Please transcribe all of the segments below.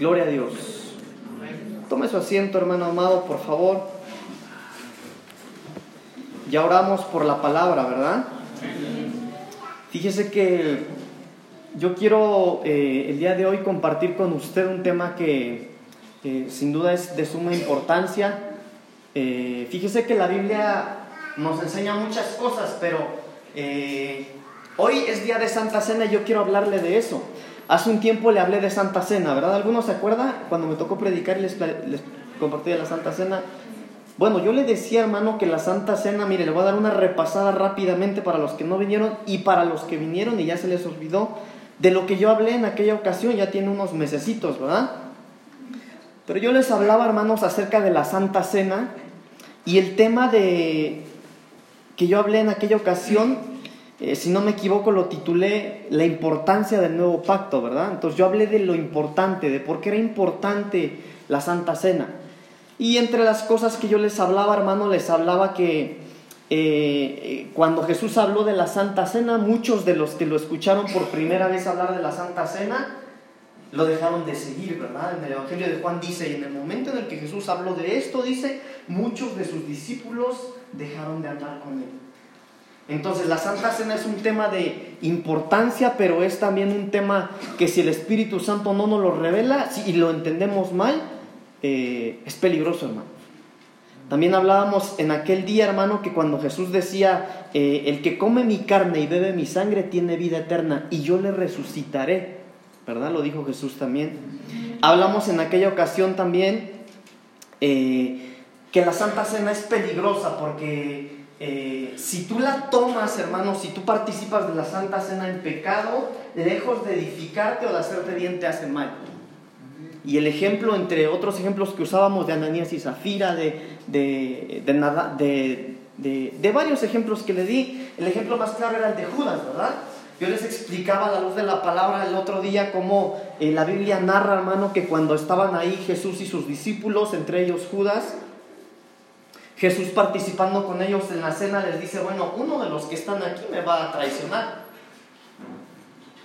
Gloria a Dios. Tome su asiento, hermano amado, por favor. Ya oramos por la palabra, ¿verdad? Fíjese que yo quiero eh, el día de hoy compartir con usted un tema que sin duda es de suma importancia. Eh, fíjese que la Biblia nos enseña muchas cosas, pero eh, hoy es día de Santa Cena y yo quiero hablarle de eso. Hace un tiempo le hablé de Santa Cena, ¿verdad? ¿Algunos se acuerdan? Cuando me tocó predicar y les, compartí de la Santa Cena. Bueno, yo le decía, hermano, que la Santa Cena, mire, le voy a dar una repasada rápidamente para los que no vinieron y para los que vinieron y ya se les olvidó de lo que yo hablé en aquella ocasión, ya tiene unos mesecitos, ¿verdad? Pero yo les hablaba, hermanos, acerca de la Santa Cena y el tema de que yo hablé en aquella ocasión eh, si no me equivoco, lo titulé La importancia del nuevo pacto, ¿verdad? Entonces yo hablé de lo importante, de por qué era importante la Santa Cena. Y entre las cosas que yo les hablaba, hermano, les hablaba que eh, eh, cuando Jesús habló de la Santa Cena, muchos de los que lo escucharon por primera vez hablar de la Santa Cena, lo dejaron de seguir, ¿verdad? En el Evangelio de Juan dice, y en el momento en el que Jesús habló de esto, dice, muchos de sus discípulos dejaron de andar con él. Entonces la Santa Cena es un tema de importancia, pero es también un tema que si el Espíritu Santo no nos lo revela y lo entendemos mal, eh, es peligroso, hermano. También hablábamos en aquel día, hermano, que cuando Jesús decía, eh, el que come mi carne y bebe mi sangre tiene vida eterna y yo le resucitaré, ¿verdad? Lo dijo Jesús también. Hablamos en aquella ocasión también eh, que la Santa Cena es peligrosa porque eh, si tú la tomas, hermano, si tú participas de la Santa Cena en pecado, lejos de edificarte o de hacerte bien, te hace mal. Y el ejemplo, entre otros ejemplos que usábamos de Ananías y Zafira, de, de, de, varios ejemplos que le di, el ejemplo más claro era el de Judas, ¿verdad? Yo les explicaba a la luz de la palabra el otro día cómo eh, la Biblia narra, hermano, que cuando estaban ahí Jesús y sus discípulos, entre ellos Judas, Jesús participando con ellos en la cena les dice, bueno, uno de los que están aquí me va a traicionar.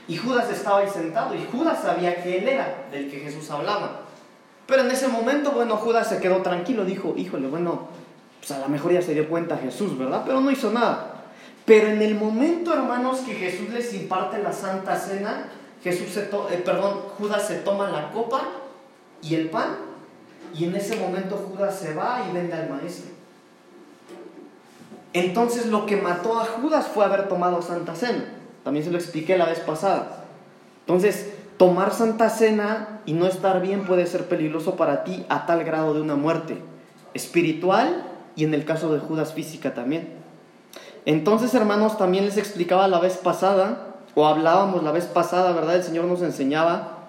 Y Judas estaba ahí sentado y Judas sabía que él era del que Jesús hablaba. Pero en ese momento, bueno, Judas se quedó tranquilo, dijo, híjole, bueno, pues a lo mejor ya se dio cuenta Jesús, ¿verdad? Pero no hizo nada. Pero en el momento, hermanos, que Jesús les imparte la Santa Cena, Jesús se eh, perdón, Judas se toma la copa y el pan, y en ese momento Judas se va y vende al maestro. Entonces lo que mató a Judas fue haber tomado Santa Cena. También se lo expliqué la vez pasada. Entonces, tomar Santa Cena y no estar bien puede ser peligroso para ti a tal grado de una muerte espiritual y en el caso de Judas física también. Entonces, hermanos, también les explicaba la vez pasada, o hablábamos la vez pasada, ¿verdad? El Señor nos enseñaba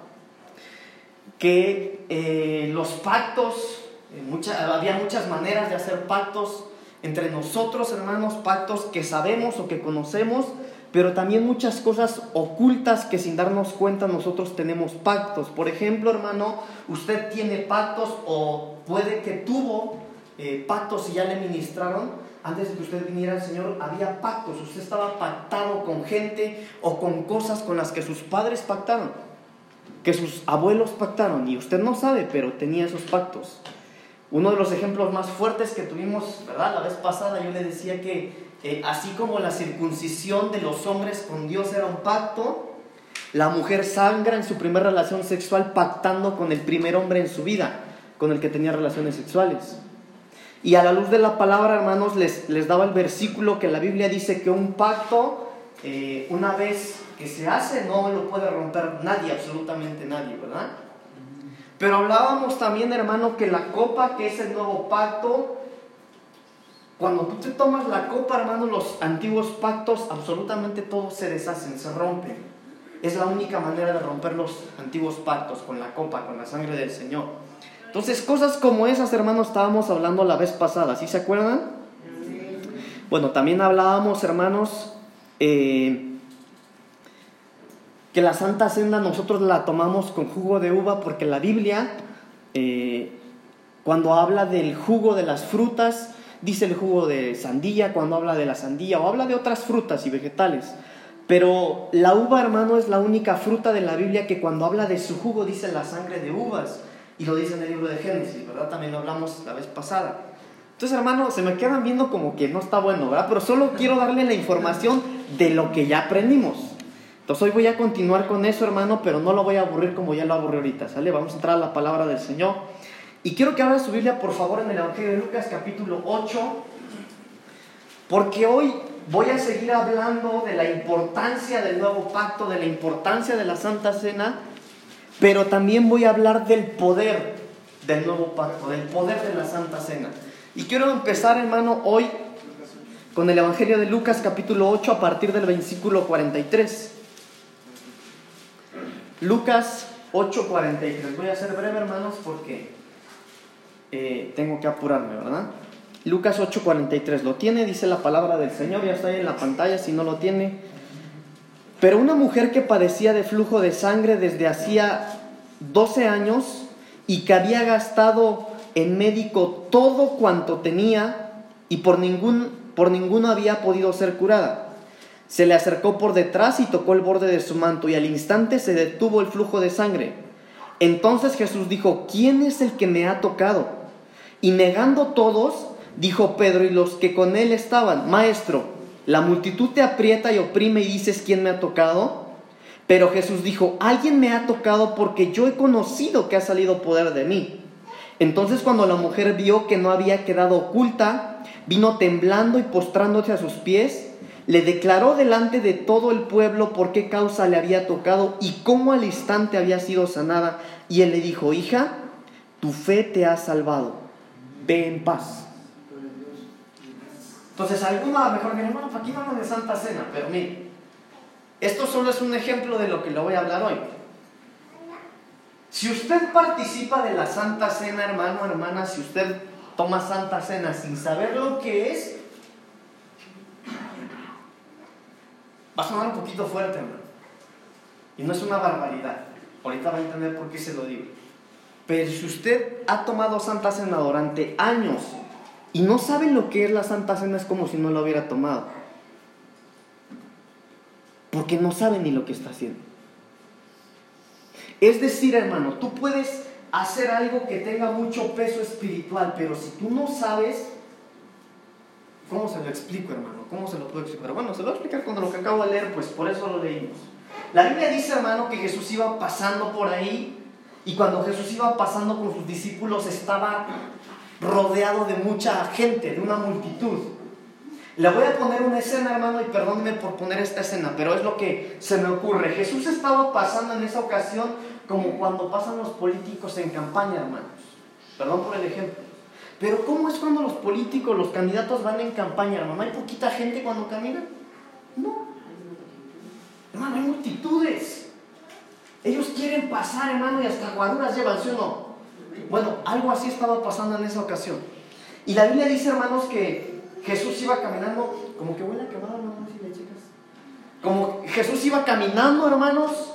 que eh, los pactos, eh, había muchas maneras de hacer pactos entre nosotros, hermanos, pactos que sabemos o que conocemos, pero también muchas cosas ocultas que sin darnos cuenta nosotros tenemos pactos. Por ejemplo, hermano, usted tiene pactos o puede que tuvo eh, pactos y ya le ministraron. Antes de que usted viniera al Señor, había pactos. Usted estaba pactado con gente o con cosas con las que sus padres pactaron, que sus abuelos pactaron, y usted no sabe, pero tenía esos pactos. Uno de los ejemplos más fuertes que tuvimos, ¿verdad? La vez pasada yo le decía que así como la circuncisión de los hombres con Dios era un pacto, la mujer sangra en su primera relación sexual pactando con el primer hombre en su vida, con el que tenía relaciones sexuales. Y a la luz de la palabra, hermanos, les, les daba el versículo que la Biblia dice que un pacto, eh, una vez que se hace, no lo puede romper nadie, absolutamente nadie, ¿verdad? Pero hablábamos también, hermano, que la copa, que es el nuevo pacto, cuando tú te tomas la copa, hermano, los antiguos pactos, absolutamente todos se deshacen, se rompen. Es la única manera de romper los antiguos pactos con la copa, con la sangre del Señor. Entonces, cosas como esas, hermanos, estábamos hablando la vez pasada, ¿sí se acuerdan? Bueno, también hablábamos, hermanos, eh, que la Santa Cena nosotros la tomamos con jugo de uva porque la Biblia, eh, cuando habla del jugo de las frutas, dice el jugo de sandía, cuando habla de la sandía o habla de otras frutas y vegetales. Pero la uva, hermano, es la única fruta de la Biblia que cuando habla de su jugo dice la sangre de uvas. Y lo dice en el libro de Génesis, ¿verdad? También lo hablamos la vez pasada. Entonces, hermano, se me quedan viendo como que no está bueno, ¿verdad? Pero solo quiero darle la información de lo que ya aprendimos. Entonces hoy voy a continuar con eso, hermano, pero no lo voy a aburrir como ya lo aburrí ahorita, ¿sale? Vamos a entrar a la palabra del Señor. Y quiero que abra su Biblia, por favor, en el Evangelio de Lucas capítulo 8, porque hoy voy a seguir hablando de la importancia del nuevo pacto, de la importancia de la Santa Cena, pero también voy a hablar del poder del nuevo pacto, del poder de la Santa Cena. Y quiero empezar, hermano, hoy con el Evangelio de Lucas capítulo 8 a partir del versículo 43. Lucas 8:43. Voy a ser breve, hermanos, porque eh, tengo que apurarme, ¿verdad? Lucas 8:43. ¿Lo tiene? Dice la palabra del Señor. Ya está ahí en la pantalla si no lo tiene. Pero una mujer que padecía de flujo de sangre desde hacía 12 años y que había gastado en médico todo cuanto tenía y por, ningún, por ninguno había podido ser curada se le acercó por detrás y tocó el borde de su manto y al instante se detuvo el flujo de sangre. Entonces Jesús dijo, ¿quién es el que me ha tocado? Y negando todos, dijo Pedro y los que con él estaban, Maestro, la multitud te aprieta y oprime y dices, ¿quién me ha tocado? Pero Jesús dijo, alguien me ha tocado porque yo he conocido que ha salido poder de mí. Entonces cuando la mujer vio que no había quedado oculta, vino temblando y postrándose a sus pies, le declaró delante de todo el pueblo por qué causa le había tocado y cómo al instante había sido sanada. Y él le dijo, hija, tu fe te ha salvado, ve en paz. Entonces, algunos a lo mejor dirán, bueno, aquí vamos de Santa Cena, pero mire, esto solo es un ejemplo de lo que le voy a hablar hoy. Si usted participa de la Santa Cena, hermano, hermana, si usted toma Santa Cena sin saber lo que es, Va a sonar un poquito fuerte, hermano. Y no es una barbaridad. Ahorita va a entender por qué se lo digo. Pero si usted ha tomado Santa Cena durante años y no sabe lo que es la Santa Cena, es como si no lo hubiera tomado. Porque no sabe ni lo que está haciendo. Es decir, hermano, tú puedes hacer algo que tenga mucho peso espiritual, pero si tú no sabes, ¿cómo se lo explico, hermano? ¿Cómo se lo puedo explicar? Bueno, se lo voy a explicar con lo que acabo de leer, pues por eso lo leímos. La Biblia dice, hermano, que Jesús iba pasando por ahí y cuando Jesús iba pasando con sus discípulos estaba rodeado de mucha gente, de una multitud. Le voy a poner una escena, hermano, y perdónenme por poner esta escena, pero es lo que se me ocurre. Jesús estaba pasando en esa ocasión como cuando pasan los políticos en campaña, hermanos. Perdón por el ejemplo. Pero ¿cómo es cuando los políticos, los candidatos van en campaña, hermano? ¿Hay poquita gente cuando caminan? No. Hermano, hay multitudes. Ellos quieren pasar, hermano, y hasta guaruras llevan, ¿sí o no? Bueno, algo así estaba pasando en esa ocasión. Y la Biblia dice, hermanos, que Jesús iba caminando, como que huele a quemado, hermano, si le chicas. Como Jesús iba caminando, hermanos,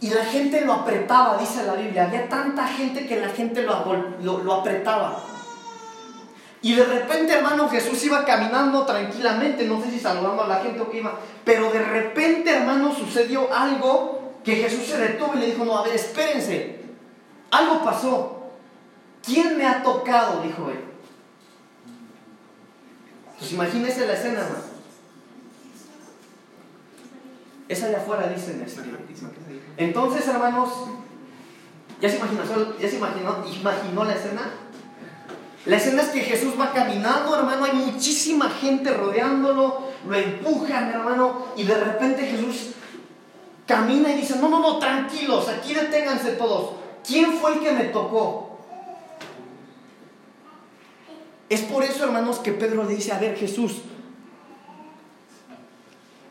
y la gente lo apretaba, dice la Biblia. Había tanta gente que la gente lo, lo, apretaba. Y de repente, hermano, Jesús iba caminando tranquilamente, no sé si saludando a la gente o qué iba, pero de repente, hermano, sucedió algo que Jesús se detuvo y le dijo, no, a ver, espérense, algo pasó. ¿Quién me ha tocado? Dijo él. Pues imagínese la escena, hermano. Esa de afuera dice en este. Entonces, hermanos, ¿ya se imaginó, ya se imaginó, imaginó la escena? La escena es que Jesús va caminando, hermano, hay muchísima gente rodeándolo, lo empujan, hermano, y de repente Jesús camina y dice, no, no, no, tranquilos, aquí deténganse todos. ¿Quién fue el que me tocó? Es por eso, hermanos, que Pedro le dice, a ver, Jesús,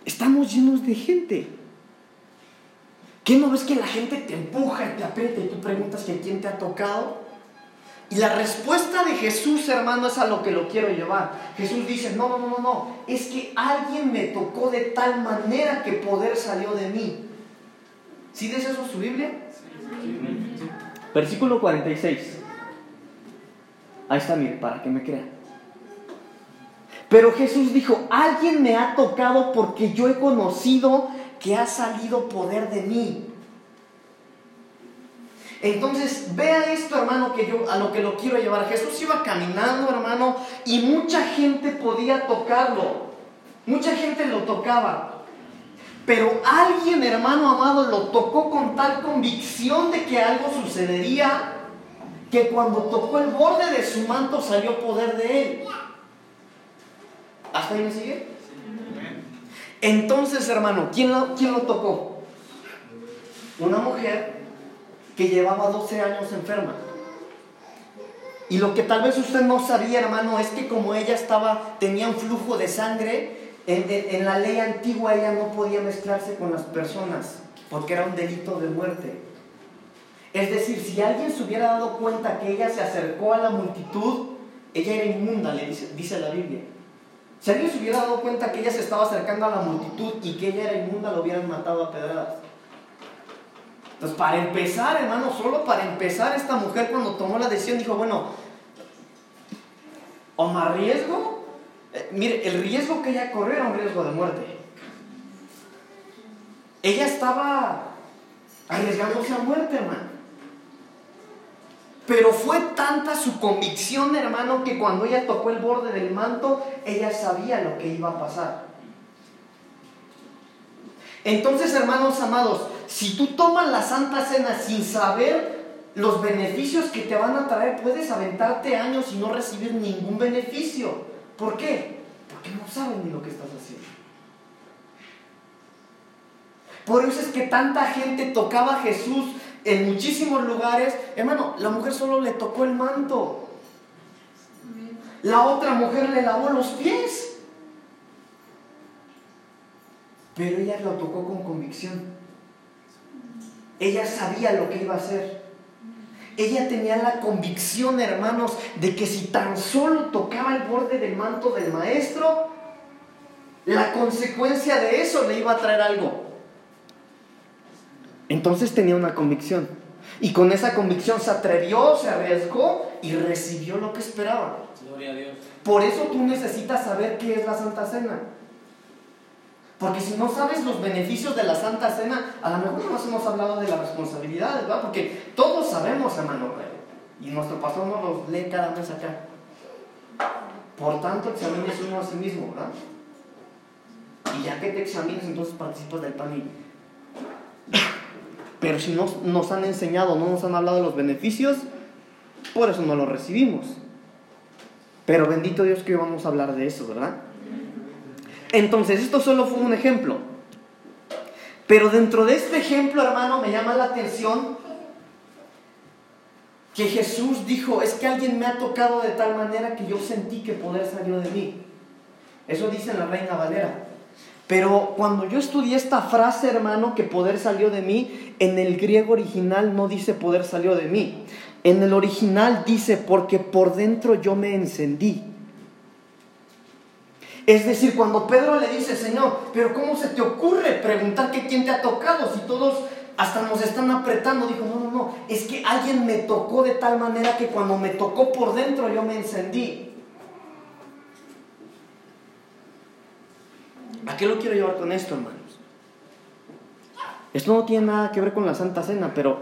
estamos llenos de gente. ¿Qué no ves que la gente te empuja y te aprieta y tú preguntas que quién te ha tocado? Y la respuesta de Jesús, hermano, es a lo que lo quiero llevar. Jesús dice, no, no, no, no, no, es que alguien me tocó de tal manera que poder salió de mí. ¿Sí dice eso su Biblia? Versículo 46. Ahí está, mire, para que me crean. Pero Jesús dijo, alguien me ha tocado porque yo he conocido que ha salido poder de mí. Entonces, vea esto, hermano, que yo a lo que lo quiero llevar. Jesús iba caminando, hermano, y mucha gente podía tocarlo. Mucha gente lo tocaba. Pero alguien, hermano amado, lo tocó con tal convicción de que algo sucedería, que cuando tocó el borde de su manto salió poder de él. ¿Hasta ahí me sigue? Entonces, hermano, ¿quién lo, quién lo tocó? Una mujer que llevaba 12 años enferma. Y lo que tal vez usted no sabía, hermano, es que como ella estaba, tenía un flujo de sangre, en, en, la ley antigua ella no podía mezclarse con las personas, porque era un delito de muerte. Es decir, si alguien se hubiera dado cuenta que ella se acercó a la multitud, ella era inmunda, le dice, dice la Biblia. Si alguien se hubiera dado cuenta que ella se estaba acercando a la multitud y que ella era inmunda, lo hubieran matado a pedradas. Entonces, para empezar, hermano, solo para empezar, esta mujer cuando tomó la decisión dijo, bueno, o más riesgo, eh, mire, el riesgo que ella corrió era un riesgo de muerte. Ella estaba arriesgándose a muerte, hermano. Pero fue tanta su convicción, hermano, que cuando ella tocó el borde del manto, ella sabía lo que iba a pasar. Entonces, hermanos amados, si tú tomas la Santa Cena sin saber los beneficios que te van a traer, puedes aventarte años y no recibir ningún beneficio. ¿Por qué? Porque no sabes ni lo que estás haciendo. Por eso es que tanta gente tocaba a Jesús en muchísimos lugares. Hermano, la mujer solo le tocó el manto. La otra mujer le lavó los pies. Pero ella lo tocó con convicción. Ella sabía lo que iba a hacer. Ella tenía la convicción, hermanos, de que si tan solo tocaba el borde del manto del maestro, la consecuencia de eso le iba a traer algo. Entonces tenía una convicción. Y con esa convicción se atrevió, se arriesgó y recibió lo que esperaba. Gloria a Dios. Por eso tú necesitas saber qué es la Santa Cena. Porque si no sabes los beneficios de la Santa Cena, a lo mejor no nos hemos hablado de las responsabilidades, ¿verdad? Porque todos sabemos, hermano, y nuestro pastor nos los lee cada mes acá. Por tanto, examines uno a sí mismo, ¿verdad? Y ya que te examines, entonces participas del pan y... Pero si no nos han enseñado, no nos han hablado de los beneficios, por eso no los recibimos. Pero bendito Dios que hoy vamos a hablar de eso, ¿verdad? Entonces, esto solo fue un ejemplo. Pero dentro de este ejemplo, hermano, me llama la atención que Jesús dijo, es que alguien me ha tocado de tal manera que yo sentí que poder salió de mí. Eso dice la Reina Valera. Pero cuando yo estudié esta frase, hermano, que poder salió de mí, en el griego original no dice poder salió de mí. En el original dice porque por dentro yo me encendí. Es decir, cuando Pedro le dice, Señor, pero ¿cómo se te ocurre preguntar que quién te ha tocado si todos hasta nos están apretando? Dijo, no, no, no, es que alguien me tocó de tal manera que cuando me tocó por dentro yo me encendí. ¿A qué lo quiero llevar con esto, hermanos? Esto no tiene nada que ver con la Santa Cena, pero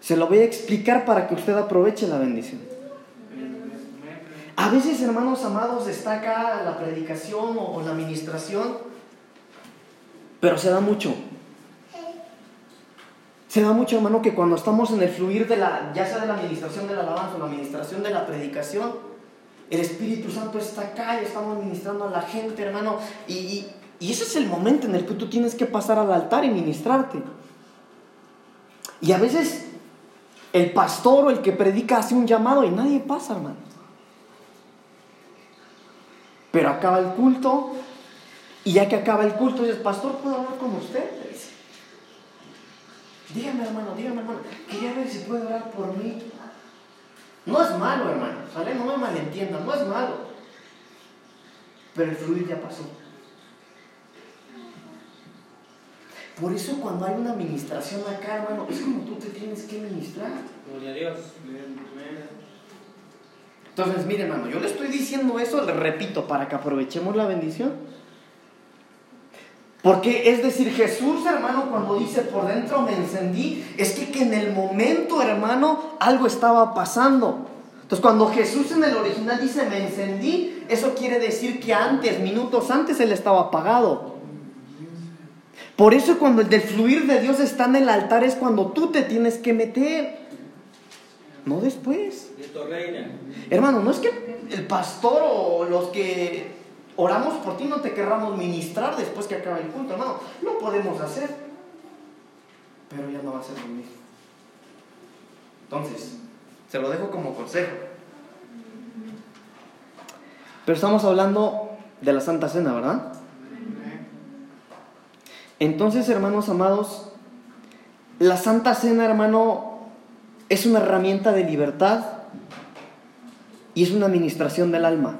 se lo voy a explicar para que usted aproveche la bendición. A veces, hermanos amados, está acá la predicación o, la administración, pero se da mucho. Se da mucho, hermano, que cuando estamos en el fluir de la, ya sea de la administración de la alabanza o la administración de la predicación, el Espíritu Santo está acá y estamos ministrando a la gente, hermano. Y, y ese es el momento en el que tú tienes que pasar al altar y ministrarte. Y a veces el pastor o el que predica hace un llamado y nadie pasa, hermano. Pero acaba el culto y ya que acaba el culto, dices, pastor, ¿puedo hablar con usted? Dígame, hermano, dígame, hermano, quería ver si puede orar por mí. No es malo, hermano, ¿sale? No me malentiendan, no es malo. Pero el fluir ya pasó. Por eso cuando hay una administración acá, hermano, es como tú te tienes que ministrar. Gloria a Dios. Entonces, mire, hermano, yo le estoy diciendo eso, le repito, para que aprovechemos la bendición. Porque es decir, Jesús, hermano, cuando dice por dentro me encendí, es que, que en el momento, hermano, algo estaba pasando. Entonces, cuando Jesús en el original dice me encendí, eso quiere decir que antes, minutos antes, él estaba apagado. Por eso cuando el del fluir de Dios está en el altar es cuando tú te tienes que meter. No después. Hermano, no es que el pastor o los que oramos por ti no te querramos ministrar después que acabe el culto, hermano. Lo podemos hacer. Pero ya no va a ser lo mismo. Entonces, se lo dejo como consejo. Pero estamos hablando de la Santa Cena, ¿verdad? Entonces, hermanos amados, la Santa Cena, hermano, es una herramienta de libertad y es una administración del alma.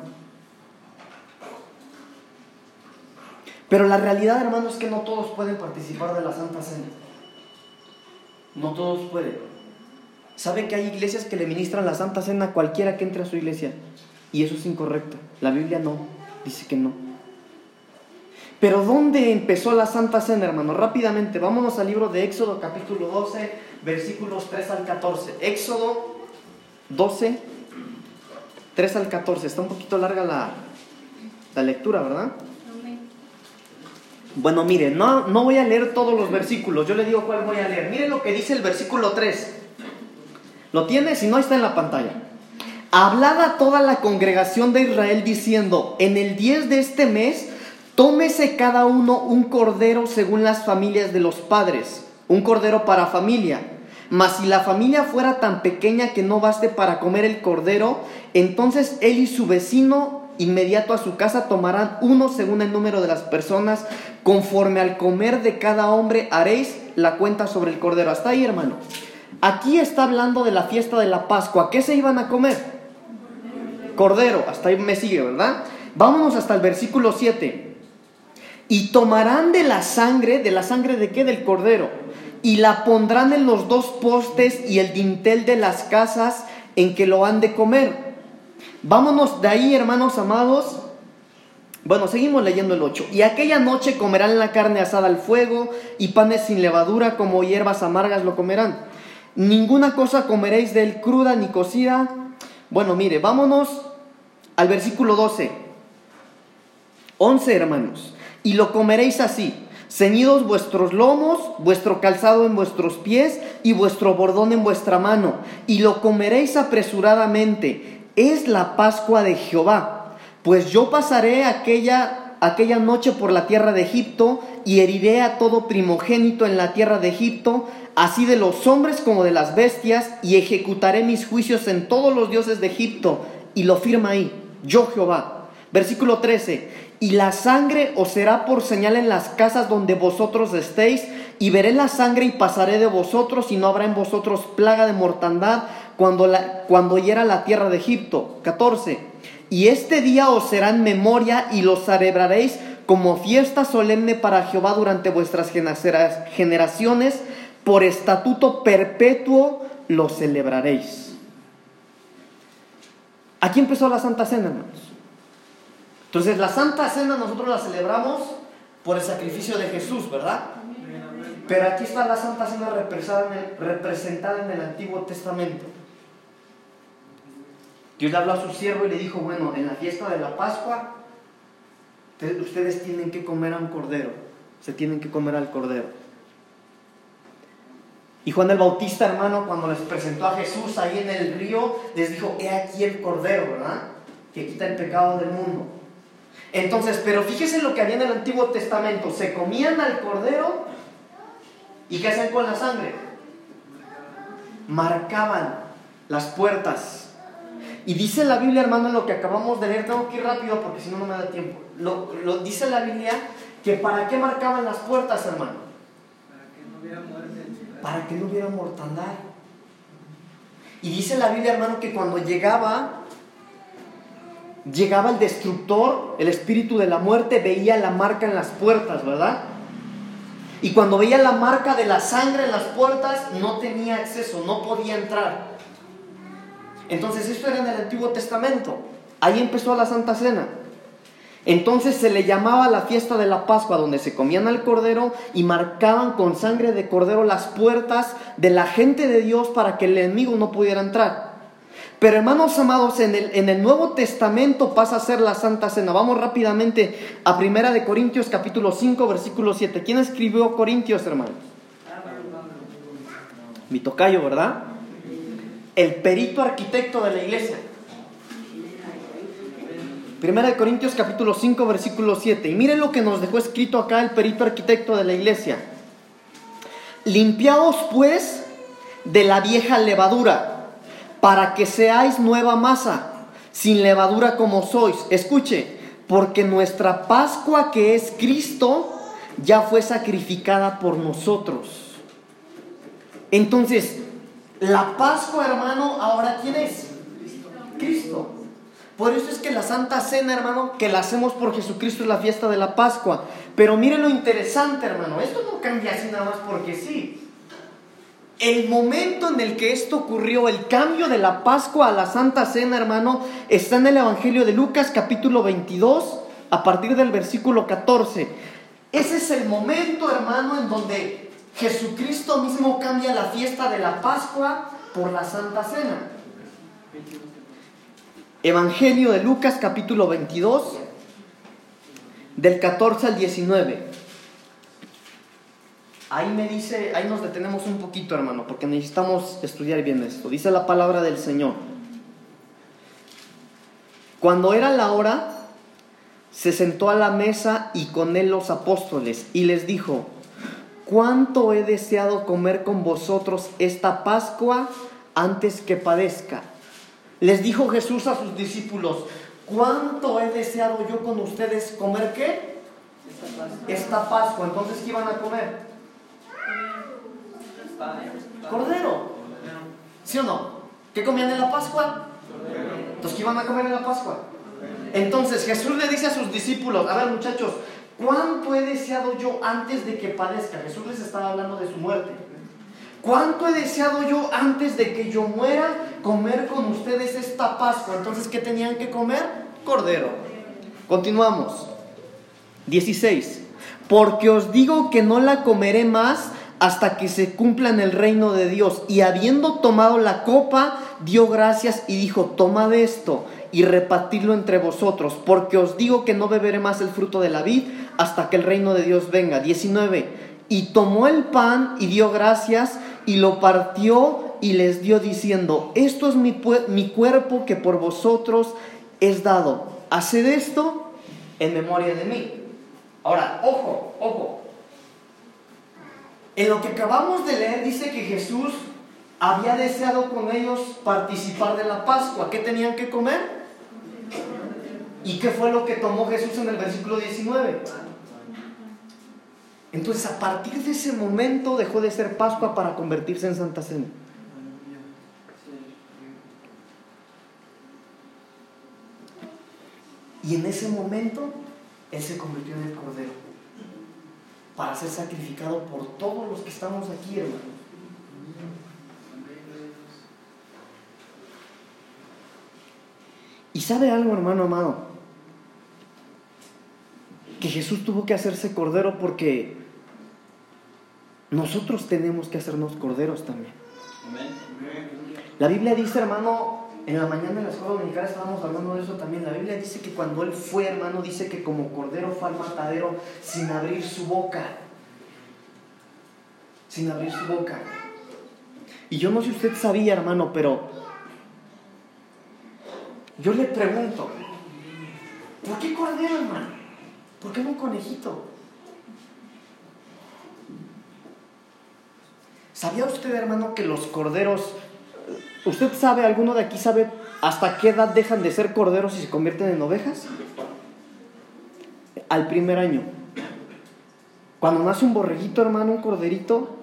Pero la realidad, hermano, es que no todos pueden participar de la Santa Cena. No todos pueden. ¿Sabe que hay iglesias que le ministran la Santa Cena a cualquiera que entre a su iglesia? Y eso es incorrecto. La Biblia no, dice que no. Pero ¿dónde empezó la Santa Cena, hermano? Rápidamente, vámonos al libro de Éxodo capítulo 12, versículos 3 al 14. Éxodo 12, 3 al 14. Está un poquito larga la, la lectura, ¿verdad? Bueno, mire, no, no voy a leer todos los versículos, yo le digo cuál voy a leer. Mire lo que dice el versículo 3. ¿Lo tiene? Si no, está en la pantalla. Hablada toda la congregación de Israel diciendo, en el 10 de este mes, tómese cada uno un cordero según las familias de los padres, un cordero para familia. Mas si la familia fuera tan pequeña que no baste para comer el cordero, entonces él y su vecino inmediato a su casa tomarán uno según el número de las personas, conforme al comer de cada hombre haréis la cuenta sobre el cordero. Hasta ahí, hermano. Aquí está hablando de la fiesta de la Pascua. ¿Qué se iban a comer? Cordero. Hasta ahí me sigue, ¿verdad? Vámonos hasta el versículo 7. Y tomarán de la sangre, ¿de la sangre de qué? Del cordero. Y la pondrán en los dos postes y el dintel de las casas en que lo han de comer Vámonos de ahí, hermanos amados. Bueno, seguimos leyendo el 8. Y aquella noche comerán la carne asada al fuego y panes sin levadura como hierbas amargas lo comerán. Ninguna cosa comeréis de él cruda ni cocida. Bueno, mire, vámonos al versículo 12. 11 hermanos. Y lo comeréis así, ceñidos vuestros lomos, vuestro calzado en vuestros pies y vuestro bordón en vuestra mano. Y lo comeréis apresuradamente es la Pascua de Jehová. Pues yo pasaré aquella, aquella noche por la tierra de Egipto y heriré a todo primogénito en la tierra de Egipto, así de los hombres como de las bestias, y ejecutaré mis juicios en todos los dioses de Egipto. Y lo firma ahí, yo Jehová. Versículo 13. Y la sangre os será por señal en las casas donde vosotros estéis, y veré la sangre y pasaré de vosotros, y no habrá en vosotros plaga de mortandad, cuando, la, cuando hiera la tierra de Egipto. 14. Y este día os será en memoria y lo celebraréis como fiesta solemne para Jehová durante vuestras generaciones, por estatuto perpetuo lo celebraréis. Aquí empezó la Santa Cena, hermanos. Entonces, la Santa Cena nosotros la celebramos por el sacrificio de Jesús, ¿verdad? Pero aquí está la Santa Cena representada en el Antiguo Testamento. Dios le habló a su siervo y le dijo, bueno, en la fiesta de la Pascua, ustedes tienen que comer a un cordero, se tienen que comer al cordero. Y Juan el Bautista, hermano, cuando les presentó a Jesús ahí en el río, les dijo, he aquí el cordero, ¿verdad? Que quita el pecado del mundo. Entonces, pero fíjese lo que había en el Antiguo Testamento, se comían al cordero y ¿qué hacían con la sangre? Marcaban las puertas y dice la Biblia, hermano, en lo que acabamos de leer, tengo que ir rápido porque si no, no me da tiempo. Lo, lo, dice la Biblia que para qué marcaban las puertas, hermano. Para que no hubiera muerte. Para que no hubiera mortandad. Y dice la Biblia, hermano, que cuando llegaba, llegaba el destructor, el espíritu de la muerte, veía la marca en las puertas, ¿verdad? Y cuando veía la marca de la sangre en las puertas, no tenía acceso, no podía entrar. Entonces esto era en el Antiguo Testamento. Ahí empezó la Santa Cena. Entonces se le llamaba la fiesta de la Pascua, donde se comían al cordero y marcaban con sangre de cordero las puertas de la gente de Dios para que el enemigo no pudiera entrar. Pero hermanos amados, en el, en el Nuevo Testamento pasa a ser la Santa Cena. Vamos rápidamente a Primera de Corintios capítulo 5 versículo 7. ¿Quién escribió Corintios, hermanos? Mi tocayo, ¿verdad? El perito arquitecto de la iglesia. Primera de Corintios capítulo 5 versículo 7. Y miren lo que nos dejó escrito acá el perito arquitecto de la iglesia. Limpiaos pues de la vieja levadura, para que seáis nueva masa, sin levadura como sois. Escuche, porque nuestra Pascua que es Cristo ya fue sacrificada por nosotros. Entonces, la Pascua, hermano, ahora ¿quién es? Cristo. Por eso es que la Santa Cena, hermano, que la hacemos por Jesucristo es la fiesta de la Pascua. Pero miren lo interesante, hermano. Esto no cambia así nada más porque sí. El momento en el que esto ocurrió, el cambio de la Pascua a la Santa Cena, hermano, está en el Evangelio de Lucas capítulo 22, a partir del versículo 14. Ese es el momento, hermano, en donde Jesucristo mismo cambia la fiesta de la Pascua por la Santa Cena. Evangelio de Lucas capítulo 22, del 14 al 19. Ahí me dice, ahí nos detenemos un poquito, hermano, porque necesitamos estudiar bien esto. Dice la palabra del Señor. Cuando era la hora, se sentó a la mesa y con él los apóstoles y les dijo, cuánto he deseado comer con vosotros esta Pascua antes que padezca. Les dijo Jesús a sus discípulos, ¿cuánto he deseado yo con ustedes comer qué? Esta Pascua. Entonces, ¿qué iban a comer? Cordero. ¿Sí o no? ¿Qué comían en la Pascua? Entonces, ¿qué iban a comer en la Pascua? Entonces Jesús le dice a sus discípulos, a ver muchachos, ¿cuánto he deseado yo antes de que padezca? Jesús les estaba hablando de su muerte. ¿Cuánto he deseado yo antes de que yo muera comer con ustedes esta Pascua? Entonces, ¿qué tenían que comer? Cordero. Continuamos. 16. Porque os digo que no la comeré más hasta que se cumpla en el reino de Dios. Y habiendo tomado la copa, dio gracias y dijo, toma de esto y repartirlo entre vosotros, porque os digo que no beberé más el fruto de la vid hasta que el reino de Dios venga. 19. Y tomó el pan y dio gracias y lo partió y les dio diciendo, esto es mi, mi cuerpo que por vosotros es dado. Haced esto en memoria de mí. Ahora, ojo, ojo. En lo que acabamos de leer dice que Jesús había deseado con ellos participar de la Pascua. ¿Qué tenían que comer? ¿Y qué fue lo que tomó Jesús en el versículo 19? Entonces a partir de ese momento dejó de ser Pascua para convertirse en Santa Cena. Y en ese momento Él se convirtió en el Cordero para ser sacrificado por todos los que estamos aquí, hermanos. Y sabe algo, hermano amado, que Jesús tuvo que hacerse cordero porque nosotros tenemos que hacernos corderos también. La Biblia dice, hermano, en la mañana en la escuela dominical estábamos hablando de eso también. La Biblia dice que cuando él fue, hermano, dice que como cordero fue al matadero sin abrir su boca. Sin abrir su boca. Y yo no sé si usted sabía, hermano, pero yo le pregunto, ¿por qué cordero, hermano? ¿Por qué no un conejito? ¿Sabía usted, hermano, que los corderos, usted sabe, alguno de aquí sabe hasta qué edad dejan de ser corderos y se convierten en ovejas? Al primer año. Cuando nace un borreguito, hermano, un corderito,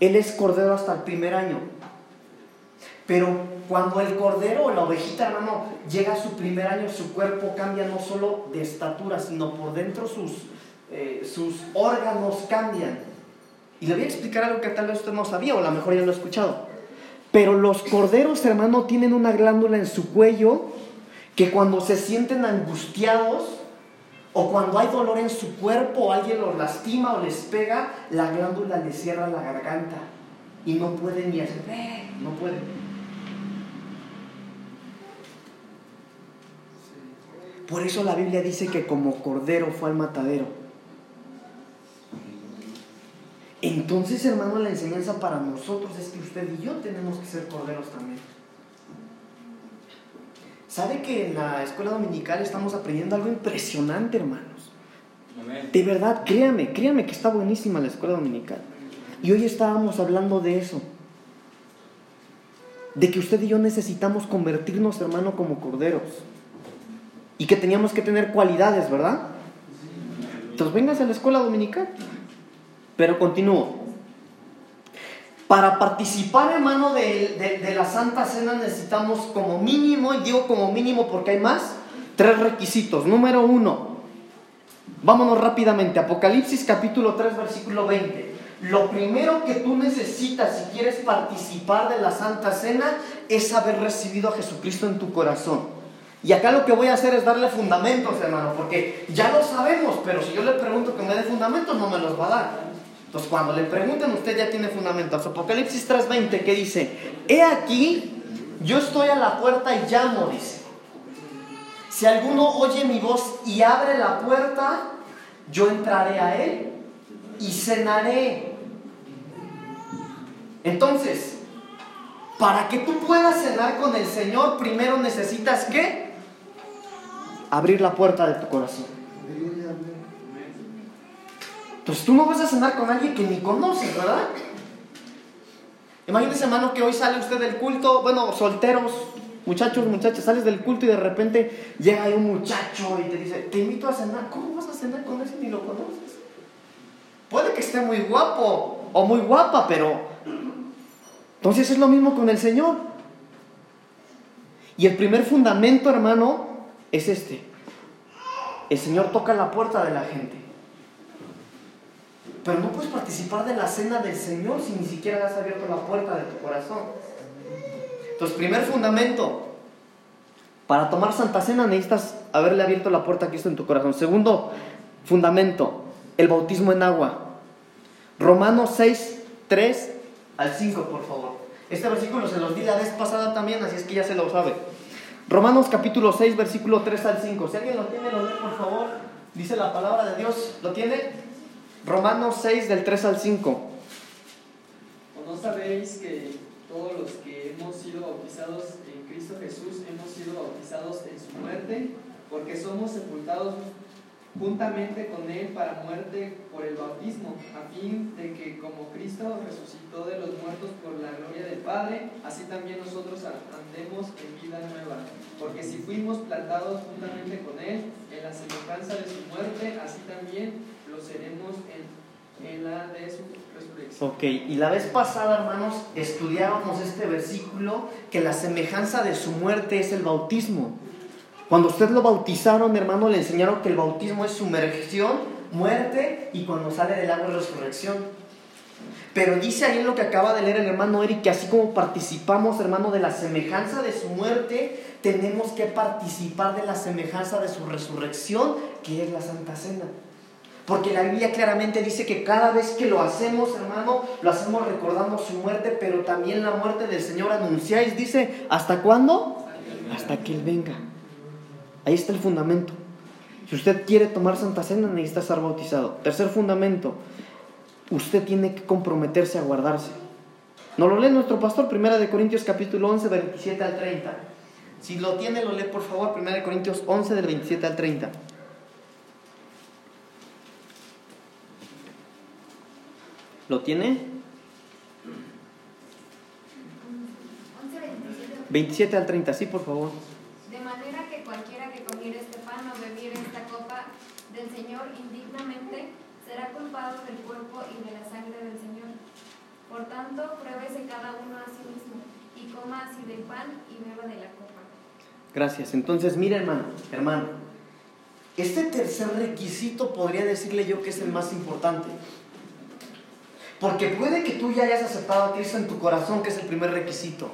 él es cordero hasta el primer año. Pero cuando el cordero o la ovejita, hermano, llega a su primer año, su cuerpo cambia no solo de estatura, sino por dentro sus, eh, sus órganos cambian. Y le voy a explicar algo que tal vez usted no sabía, o a lo mejor ya lo ha escuchado. Pero los corderos, hermano, tienen una glándula en su cuello que cuando se sienten angustiados o cuando hay dolor en su cuerpo alguien los lastima o les pega, la glándula les cierra la garganta y no pueden ni hacer, "Eh", no pueden. Por eso la Biblia dice que como cordero fue al matadero. Entonces, hermano, la enseñanza para nosotros es que usted y yo tenemos que ser corderos también. ¿Sabe que en la escuela dominical estamos aprendiendo algo impresionante, hermanos? De verdad, créame, créame que está buenísima la escuela dominical. Y hoy estábamos hablando de eso. De que usted y yo necesitamos convertirnos, hermano, como corderos. Y que teníamos que tener cualidades, ¿verdad? Entonces vengas a la escuela dominical. Pero continúo. Para participar, hermano, de, de, la Santa Cena necesitamos como mínimo, y digo como mínimo porque hay más, tres requisitos. Número uno, vámonos rápidamente, Apocalipsis capítulo 3, versículo 20. Lo primero que tú necesitas si quieres participar de la Santa Cena es haber recibido a Jesucristo en tu corazón. Y acá lo que voy a hacer es darle fundamentos, hermano, porque ya lo sabemos, pero si yo le pregunto que me dé fundamentos, no me los va a dar. Entonces, cuando le pregunten, usted ya tiene fundamentos. Apocalipsis 3:20, que dice, he aquí, yo estoy a la puerta y llamo, dice. Si alguno oye mi voz y abre la puerta, yo entraré a él y cenaré. Entonces, para que tú puedas cenar con el Señor, primero necesitas qué? Abrir la puerta de tu corazón. Entonces tú no vas a cenar con alguien que ni conoces, ¿verdad? Imagínese, hermano, que hoy sale usted del culto, bueno, solteros, muchachos, muchachas, sales del culto y de repente llega ahí un muchacho y te dice, te invito a cenar. ¿Cómo vas a cenar con ese ni lo conoces? Puede que esté muy guapo o muy guapa, pero entonces es lo mismo con el Señor. Y el primer fundamento, hermano, es este. El Señor toca la puerta de la gente. Pero no puedes participar de la cena del Señor si ni siquiera has abierto la puerta de tu corazón. Entonces, primer fundamento, para tomar Santa Cena necesitas haberle abierto la puerta a Cristo en tu corazón. Segundo fundamento, el bautismo en agua. Romanos 6, 3 al 5, por favor. Este versículo se los di la vez pasada también, así es que ya se lo sabe. Romanos capítulo 6, versículo 3 al 5. Si alguien lo tiene, lo lee, por favor. Dice la palabra de Dios. ¿Lo tiene? Romanos 6 del 3 al 5. ¿O no sabéis que todos los que hemos sido bautizados en Cristo Jesús hemos sido bautizados en su muerte? Porque somos sepultados juntamente con Él para muerte por el bautismo, a fin de que como Cristo resucitó de los muertos por la gloria del Padre, así también nosotros andemos en vida nueva. Porque si fuimos plantados juntamente con Él en la semejanza de su muerte, así también lo seremos en, en la de su resurrección. Ok, y la vez pasada, hermanos, estudiábamos este versículo que la semejanza de su muerte es el bautismo. Cuando usted lo bautizaron, hermano, le enseñaron que el bautismo es sumergión, muerte y cuando sale del agua es resurrección. Pero dice ahí lo que acaba de leer el hermano Eric que así como participamos, hermano, de la semejanza de su muerte, tenemos que participar de la semejanza de su resurrección, que es la Santa Cena. Porque la Biblia claramente dice que cada vez que lo hacemos, hermano, lo hacemos recordando su muerte, pero también la muerte del Señor anunciáis. Dice, ¿hasta cuándo? Hasta que Él venga. Ahí está el fundamento. Si usted quiere tomar Santa Cena, necesita estar bautizado. Tercer fundamento, usted tiene que comprometerse a guardarse. No lo lee nuestro pastor, Primera de Corintios capítulo 11, 27 al 30. Si lo tiene, lo lee por favor, Primera de Corintios 11, del 27 al 30. ¿Lo tiene? 27 al 30, sí, por favor. De manera que cualquiera que comiera este pan o bebiera esta copa del Señor indignamente será culpado del cuerpo y de la sangre del Señor. Por tanto, pruébese cada uno a sí mismo y coma así del pan y beba de la copa. Gracias. Entonces, mira, hermano, hermano, este tercer requisito podría decirle yo que es el más importante. Porque puede que tú ya hayas aceptado a Cristo en tu corazón, que es el primer requisito.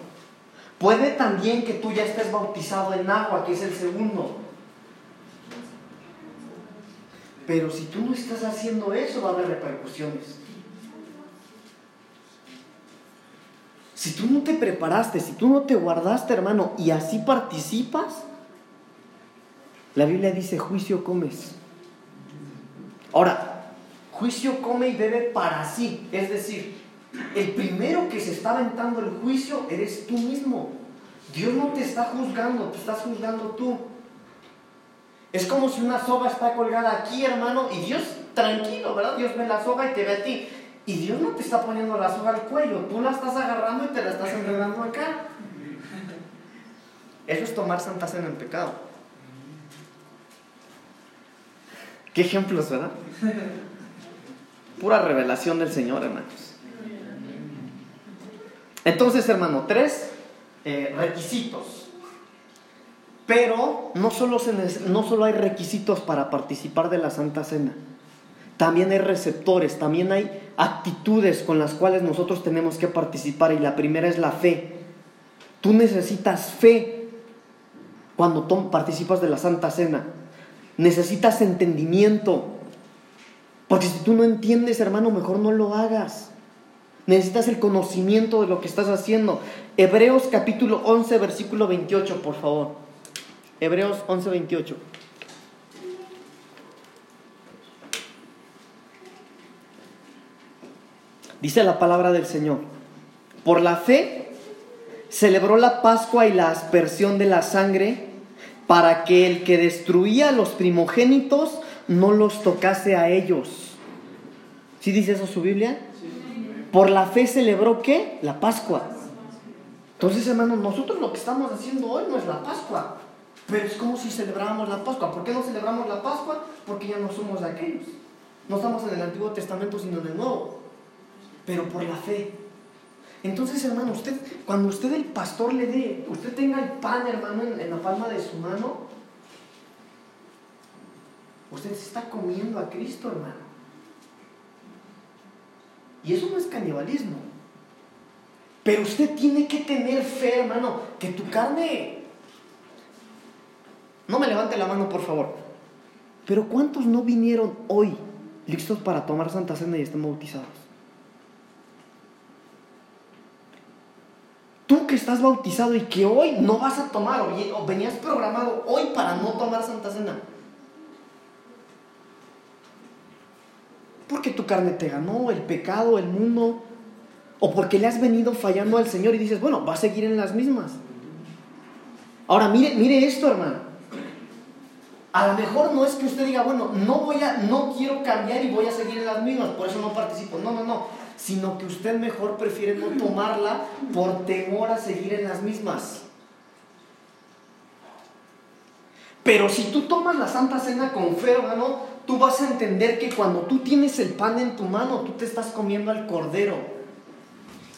Puede también que tú ya estés bautizado en agua, que es el segundo. Pero si tú no estás haciendo eso, va a haber repercusiones. Si tú no te preparaste, si tú no te guardaste, hermano, y así participas, la Biblia dice, juicio comes. Ahora, juicio come y bebe para sí. Es decir, el primero que se está aventando el juicio eres tú mismo. Dios no te está juzgando, te estás juzgando tú. Es como si una soga está colgada aquí, hermano, y Dios, tranquilo, ¿verdad? Dios ve la soga y te ve a ti. Y Dios no te está poniendo la soga al cuello, tú la estás agarrando y te la estás enredando acá. Eso es tomar Santa Cena en pecado. Qué ejemplos, ¿verdad? Pura revelación del Señor, hermanos. Entonces, hermano, tres eh, requisitos. Pero no solo, se, no solo hay requisitos para participar de la Santa Cena, también hay receptores, también hay actitudes con las cuales nosotros tenemos que participar y la primera es la fe. Tú necesitas fe cuando participas de la Santa Cena. Necesitas entendimiento. Porque si tú no entiendes, hermano, mejor no lo hagas. Necesitas el conocimiento de lo que estás haciendo. Hebreos capítulo 11, versículo 28, por favor. Hebreos 11, 28. Dice la palabra del Señor. Por la fe celebró la Pascua y la aspersión de la sangre para que el que destruía a los primogénitos no los tocase a ellos. ¿Sí dice eso su Biblia? Por la fe celebró qué? La Pascua. Entonces, hermanos, nosotros lo que estamos haciendo hoy no es la Pascua, pero es como si celebráramos la Pascua. ¿Por qué no celebramos la Pascua? Porque ya no somos aquellos. No estamos en el Antiguo Testamento, sino en el Nuevo. Pero por la fe. Entonces, hermano, usted, cuando usted el pastor le dé, usted tenga el pan, hermano, en, la palma de su mano, usted se está comiendo a Cristo, hermano. Y eso no es canibalismo. Pero usted tiene que tener fe, hermano, que tu carne... No me levante la mano, por favor. Pero ¿cuántos no vinieron hoy listos para tomar Santa Cena y están bautizados? Tú que estás bautizado y que hoy no vas a tomar o venías programado hoy para no tomar Santa Cena. Porque tu carne te ganó, el pecado, el mundo, o porque le has venido fallando al Señor y dices, bueno, va a seguir en las mismas. Ahora, mire, mire esto, hermano. A lo mejor no es que usted diga, bueno, no voy a, no quiero cambiar y voy a seguir en las mismas, por eso no participo. No, no, no sino que usted mejor prefiere no tomarla por temor a seguir en las mismas. Pero si tú tomas la Santa Cena con fe, hermano, tú vas a entender que cuando tú tienes el pan en tu mano, tú te estás comiendo al cordero.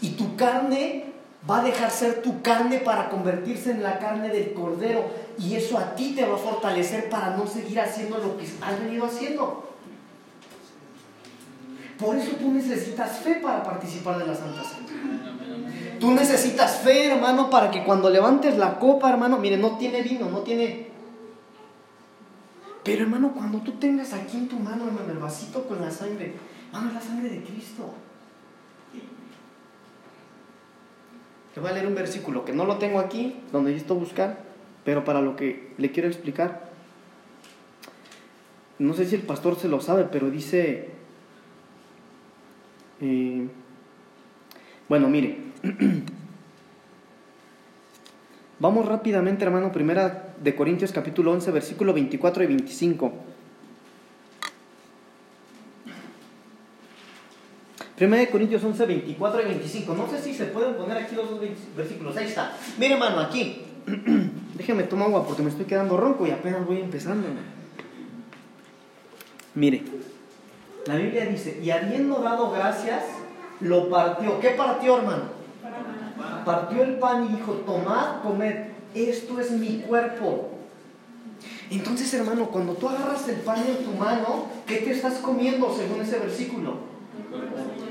Y tu carne va a dejar ser tu carne para convertirse en la carne del cordero. Y eso a ti te va a fortalecer para no seguir haciendo lo que has venido haciendo. Por eso tú necesitas fe para participar de la Santa Cena. Tú necesitas fe, hermano, para que cuando levantes la copa, hermano, mire, no tiene vino, no tiene... Pero hermano, cuando tú tengas aquí en tu mano, hermano, el vasito con la sangre, hermano, es la sangre de Cristo. Te voy a leer un versículo que no lo tengo aquí, donde necesito buscar, pero para lo que le quiero explicar. No sé si el pastor se lo sabe, pero dice eh, bueno, mire. Vamos rápidamente, hermano, primera de Corintios capítulo 11, versículo 24 y 25. Primera de Corintios 11, 24 y 25. No sé si se pueden poner aquí los dos versículos. Ahí está. Mire, hermano, aquí. Déjeme tomar agua porque me estoy quedando ronco y apenas voy empezando. Mire. La Biblia dice, y habiendo dado gracias, lo partió. ¿Qué partió, hermano? Partió el pan y dijo, tomad, comed, esto es mi cuerpo. Entonces, hermano, cuando tú agarras el pan en tu mano, ¿qué te estás comiendo según ese versículo?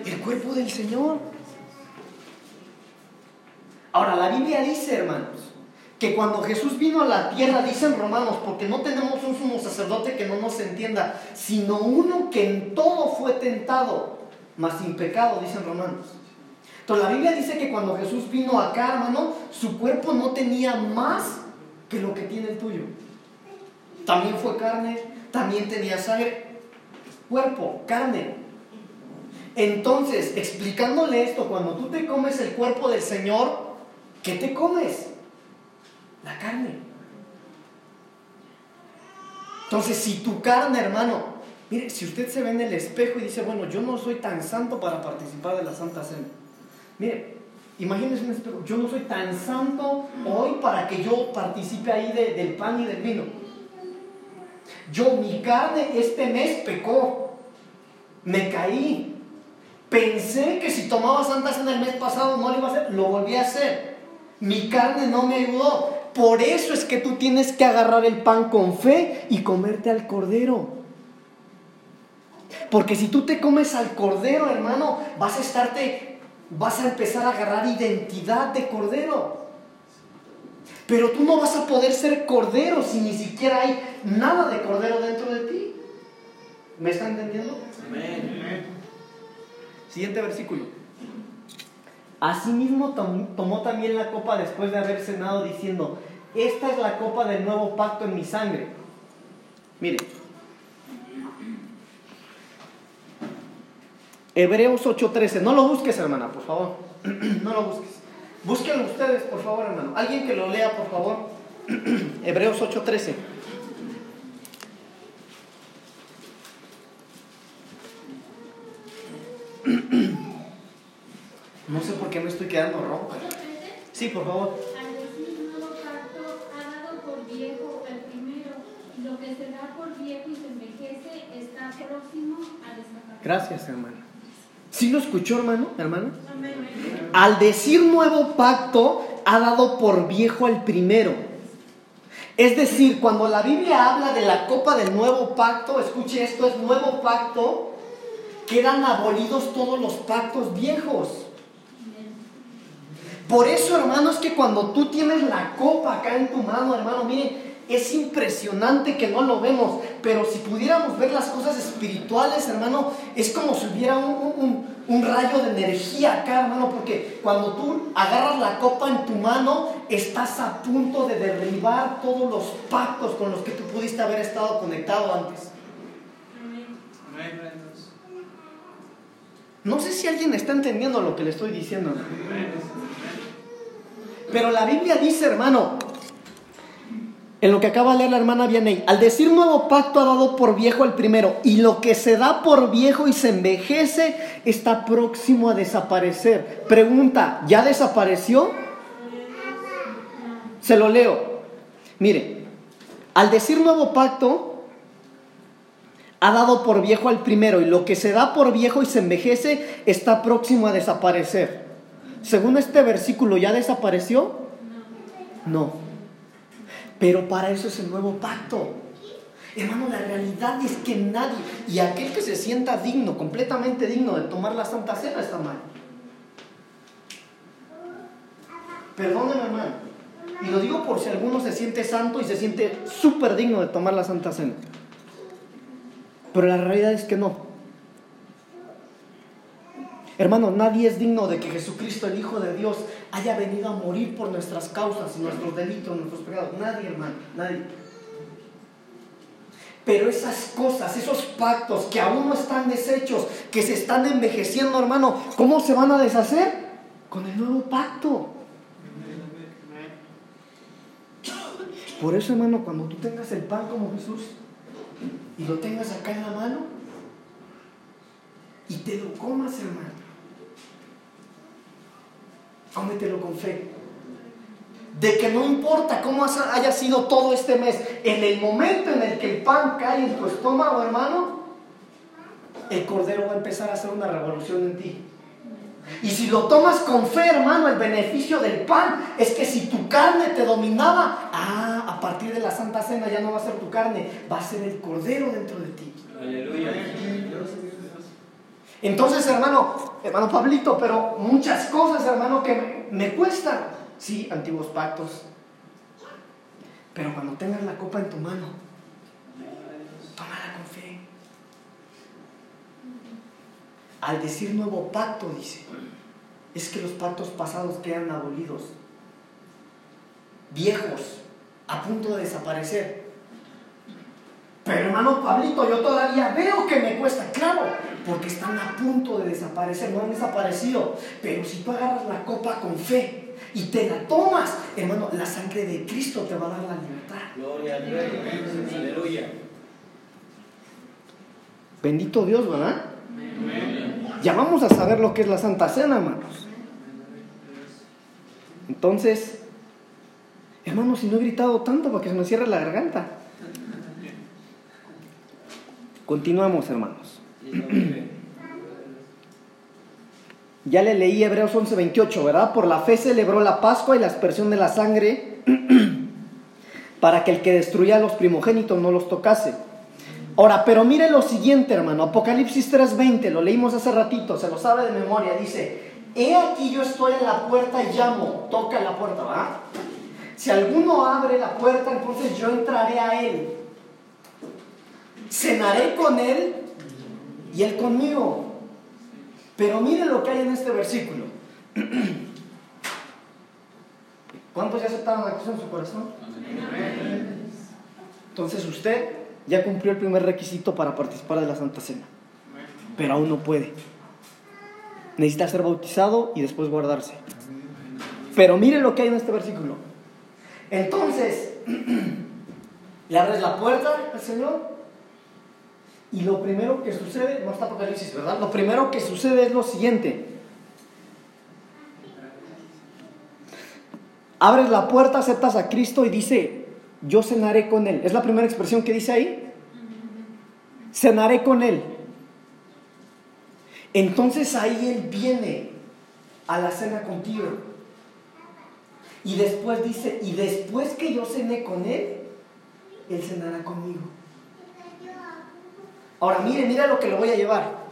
El cuerpo del Señor. Ahora, la Biblia dice, hermanos, que cuando Jesús vino a la tierra, dicen romanos, porque no tenemos un sumo sacerdote que no nos entienda, sino uno que en todo fue tentado, mas sin pecado, dicen romanos. Entonces la Biblia dice que cuando Jesús vino acá, hermano, su cuerpo no tenía más que lo que tiene el tuyo. También fue carne, también tenía sangre, cuerpo, carne. Entonces, explicándole esto, cuando tú te comes el cuerpo del Señor, ¿qué te comes? La carne. Entonces, si tu carne, hermano, mire, si usted se ve en el espejo y dice, bueno, yo no soy tan santo para participar de la Santa Cena. Mire, imagínese un espejo, yo no soy tan santo hoy para que yo participe ahí del pan y del vino. Yo, mi carne este mes pecó, me caí, pensé que si tomaba Santa Cena el mes pasado no lo iba a hacer, lo volví a hacer. Mi carne no me ayudó. Por eso es que tú tienes que agarrar el pan con fe y comerte al cordero. Porque si tú te comes al cordero, hermano, vas a estarte, vas a empezar a agarrar identidad de cordero. Pero tú no vas a poder ser cordero si ni siquiera hay nada de cordero dentro de ti. ¿Me está entendiendo? Amén. Siguiente versículo. Asimismo tomó también la copa después de haber cenado diciendo, esta es la copa del nuevo pacto en mi sangre. Mire. Hebreos 8:13. No lo busques, hermana, por favor. no lo busques. Búsquenlo ustedes, por favor, hermano. Alguien que lo lea, por favor. Hebreos 8:13. No sé por qué me estoy quedando rojo. Sí, por favor. Al. Gracias, hermano. ¿Sí lo escuchó, hermano? ¿Hermano? Al decir nuevo pacto, ha dado por viejo el primero. Es decir, cuando la Biblia habla de la copa del nuevo pacto, escuche esto, es nuevo pacto, quedan abolidos todos los pactos viejos. Por eso, hermano, es que cuando tú tienes la copa acá en tu mano, hermano, miren, es impresionante que no lo vemos, pero si pudiéramos ver las cosas espirituales, hermano, es como si hubiera un, un, rayo de energía acá, hermano, porque cuando tú agarras la copa en tu mano, estás a punto de derribar todos los pactos con los que tú pudiste haber estado conectado antes. No sé si alguien está entendiendo lo que le estoy diciendo. Pero la Biblia dice, hermano, en lo que acaba de leer la hermana Vianney, al decir nuevo pacto ha dado por viejo el primero, y lo que se da por viejo y se envejece está próximo a desaparecer. Pregunta, ¿ya desapareció? Se lo leo. Mire, al decir nuevo pacto ha dado por viejo al primero, y lo que se da por viejo y se envejece está próximo a desaparecer. Según este versículo, ¿ya desapareció? No. Pero para eso es el nuevo pacto. Hermano, la realidad es que nadie, y aquel que se sienta digno, completamente digno de tomar la Santa Cena está mal. Perdóneme, hermano. Y lo digo por si alguno se siente santo y se siente súper digno de tomar la Santa Cena. Pero la realidad es que no. Hermano, nadie es digno de que Jesucristo, el Hijo de Dios, haya venido a morir por nuestras causas nuestros delitos, nuestros pecados. Nadie, hermano, nadie. Pero esas cosas, esos pactos que aún no están deshechos, que se están envejeciendo, hermano, ¿cómo se van a deshacer? Con el nuevo pacto. Por eso, hermano, cuando tú tengas el pan como Jesús y lo tengas acá en la mano y te lo comas, hermano, cómetelo con fe. De que no importa cómo haya sido todo este mes, en el momento en el que el pan cae en tu estómago, hermano, el cordero va a empezar a hacer una revolución en ti. Y si lo tomas con fe, hermano, el beneficio del pan es que si tu carne te dominaba, ah, partir de la Santa Cena ya no va a ser tu carne, va a ser el cordero dentro de ti. Aleluya. Entonces, hermano, hermano Pablito, pero muchas cosas, hermano, que me, me cuestan. Sí, antiguos pactos. Pero cuando tengas la copa en tu mano, tómala con fe. Al decir nuevo pacto, dice, es que los pactos pasados quedan abolidos, viejos, a punto de desaparecer. Pero hermano Pablito, yo todavía veo que me cuesta, claro, porque están a punto de desaparecer, no han desaparecido. Pero si tú agarras la copa con fe y te la tomas, hermano, la sangre de Cristo te va a dar la libertad. Gloria al Rey. Aleluya. Bendito Dios, ¿verdad? Ya vamos a saber lo que es la Santa Cena, hermanos. Entonces, hermanos, si no he gritado tanto para que se me cierre la garganta. Continuamos, hermanos. Ya le leí Hebreos 11:28, ¿verdad? Por la fe celebró la Pascua y la aspersión de la sangre para que el que destruía a los primogénitos no los tocase. Ahora, pero mire lo siguiente, hermano. Apocalipsis 3:20, lo leímos hace ratito, se lo sabe de memoria. Dice, he aquí yo estoy en la puerta y llamo. Toca la puerta, ¿verdad? Si alguno abre la puerta, entonces yo entraré a él. Cenaré con él y él conmigo. Pero mire lo que hay en este versículo. ¿Cuántos ya aceptaron a Cristo en su corazón? Entonces usted ya cumplió el primer requisito para participar de la Santa Cena. Pero aún no puede. Necesita ser bautizado y después guardarse. Pero mire lo que hay en este versículo. Entonces, le abres la puerta al Señor y lo primero que sucede, no está Apocalipsis, ¿verdad? Lo primero que sucede es lo siguiente. Abres la puerta, aceptas a Cristo y dice, yo cenaré con Él. ¿Es la primera expresión que dice ahí? Cenaré con Él. Entonces ahí Él viene a la cena contigo. Y después dice, y después que yo cené con Él, Él cenará conmigo. Ahora mire, mire lo que le voy a llevar.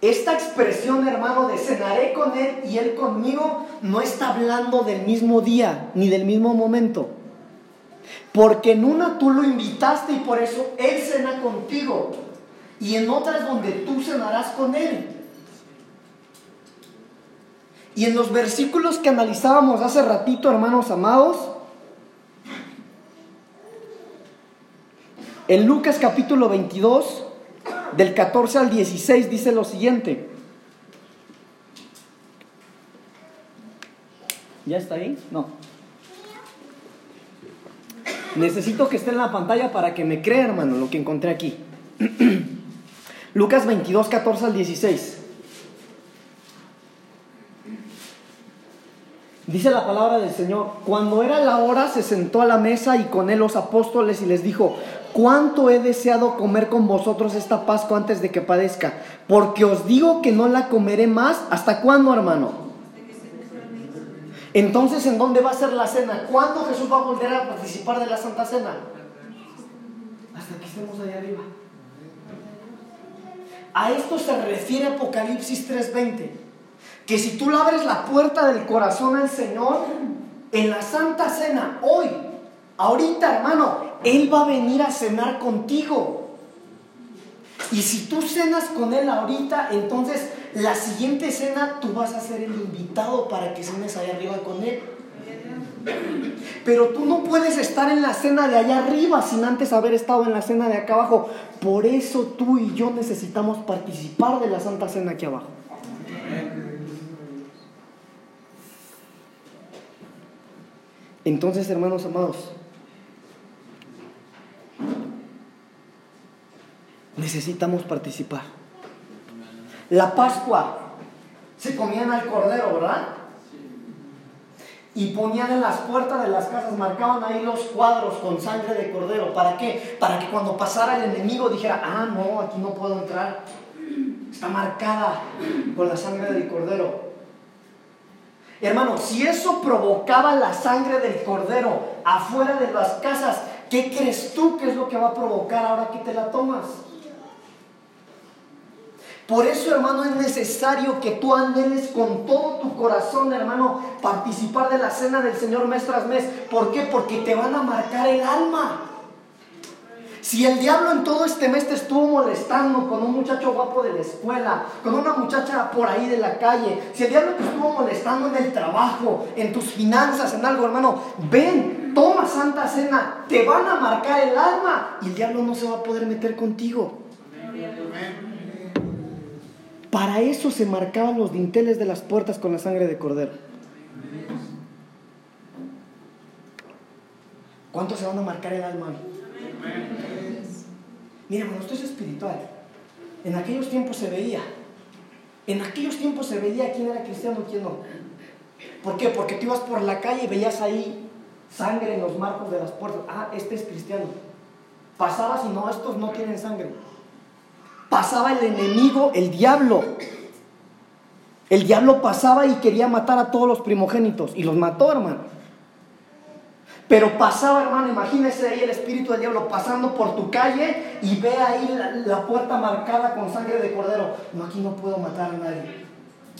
Esta expresión, hermano, de cenaré con Él y Él conmigo, no está hablando del mismo día ni del mismo momento. Porque en una tú lo invitaste y por eso Él cena contigo. Y en otra es donde tú cenarás con Él. Y en los versículos que analizábamos hace ratito, hermanos amados, en Lucas capítulo 22, del 14 al 16 dice lo siguiente. ¿Ya está ahí? No. Necesito que esté en la pantalla para que me crea, hermano, lo que encontré aquí. Lucas 22, 14 al 16. Dice la palabra del Señor, cuando era la hora se sentó a la mesa y con él los apóstoles y les dijo, cuánto he deseado comer con vosotros esta Pascua antes de que padezca, porque os digo que no la comeré más. ¿Hasta cuándo, hermano? Entonces, ¿en dónde va a ser la cena? ¿Cuándo Jesús va a volver a participar de la Santa Cena? Hasta que estemos allá arriba. A esto se refiere Apocalipsis 3:20, que si tú le abres la puerta del corazón al Señor, en la Santa Cena, hoy, ahorita, hermano, Él va a venir a cenar contigo. Y si tú cenas con Él ahorita, entonces la siguiente cena tú vas a ser el invitado para que cenes allá arriba con Él. Pero tú no puedes estar en la cena de allá arriba sin antes haber estado en la cena de acá abajo. Por eso tú y yo necesitamos participar de la Santa Cena aquí abajo. Entonces, hermanos amados, necesitamos participar. La Pascua se comían al cordero, ¿verdad? Y ponían en las puertas de las casas, marcaban ahí los cuadros con sangre de cordero. ¿Para qué? Para que cuando pasara el enemigo dijera, ah, no, aquí no puedo entrar. Está marcada con la sangre del cordero. Hermano, si eso provocaba la sangre del cordero afuera de las casas, ¿qué crees tú que es lo que va a provocar ahora que te la tomas? Por eso, hermano, es necesario que tú anheles con todo tu corazón, hermano, participar de la cena del Señor mes tras mes. ¿Por qué? Porque te van a marcar el alma. Si el diablo en todo este mes te estuvo molestando con un muchacho guapo de la escuela, con una muchacha por ahí de la calle, si el diablo te estuvo molestando en el trabajo, en tus finanzas, en algo, hermano, ven, toma santa cena, te van a marcar el alma y el diablo no se va a poder meter contigo. Para eso se marcaban los dinteles de las puertas con la sangre de cordero. ¿Cuánto se van a marcar el alma? Mira, hermano, esto es espiritual. En aquellos tiempos se veía. En aquellos tiempos se veía quién era cristiano y quién no. ¿Por qué? Porque tú ibas por la calle y veías ahí sangre en los marcos de las puertas. Ah, este es cristiano. Pasabas y no, estos no tienen sangre pasaba el enemigo, el diablo. El diablo pasaba y quería matar a todos los primogénitos y los mató, hermano. Pero pasaba, hermano, imagínese ahí el espíritu del diablo pasando por tu calle y ve ahí la, la, puerta marcada con sangre de cordero. No, aquí no puedo matar a nadie.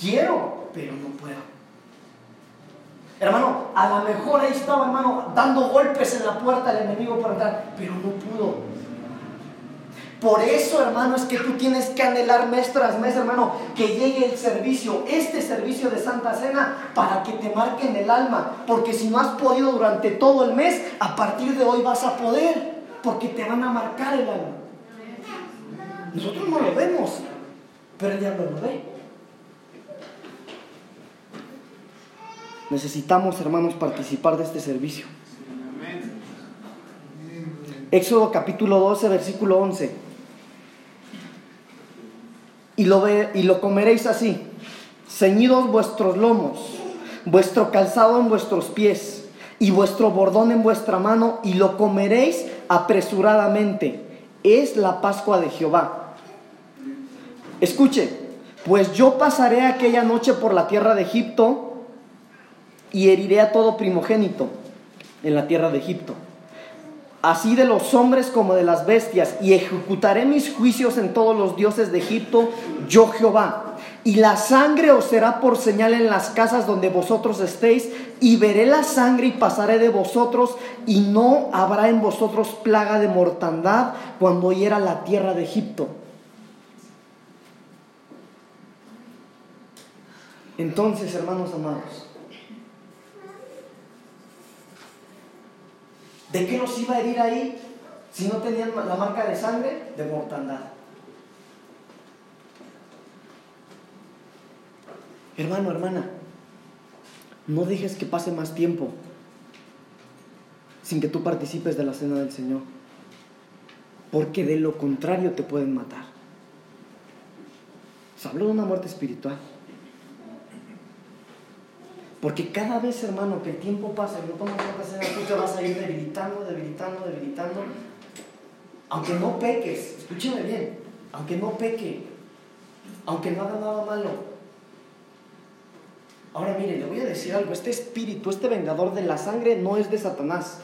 Quiero, pero no puedo. Hermano, a lo mejor ahí estaba, hermano, dando golpes en la puerta del enemigo para entrar, pero no pudo. Por eso, hermano, es que tú tienes que anhelar mes tras mes, hermano, que llegue el servicio, este servicio de Santa Cena, para que te marque en el alma. Porque si no has podido durante todo el mes, a partir de hoy vas a poder, porque te van a marcar el alma. Nosotros no lo vemos, pero el diablo lo ve. Necesitamos, hermanos, participar de este servicio. Éxodo capítulo 12, versículo 11 y lo, ve, y lo comeréis así, ceñidos vuestros lomos, vuestro calzado en vuestros pies y vuestro bordón en vuestra mano, y lo comeréis apresuradamente. Es la Pascua de Jehová. Escuche, pues yo pasaré aquella noche por la tierra de Egipto y heriré a todo primogénito en la tierra de Egipto así de los hombres como de las bestias, y ejecutaré mis juicios en todos los dioses de Egipto, yo Jehová. Y la sangre os será por señal en las casas donde vosotros estéis, y veré la sangre y pasaré de vosotros, y no habrá en vosotros plaga de mortandad cuando hiera la tierra de Egipto. Entonces, hermanos amados, ¿De qué nos iba a herir ahí si no tenían la marca de sangre? De mortandad. Hermano, hermana, no dejes que pase más tiempo sin que tú participes de la cena del Señor, porque de lo contrario te pueden matar. Se habló de una muerte espiritual. Porque cada vez, hermano, que el tiempo pasa y no tomas Santa Cena, tú te vas a ir debilitando, debilitando, debilitando. Aunque no peques, escúcheme bien, aunque no peque, aunque no haga nada malo. Ahora mire, le voy a decir algo, este espíritu, este vengador de la sangre no es de Satanás.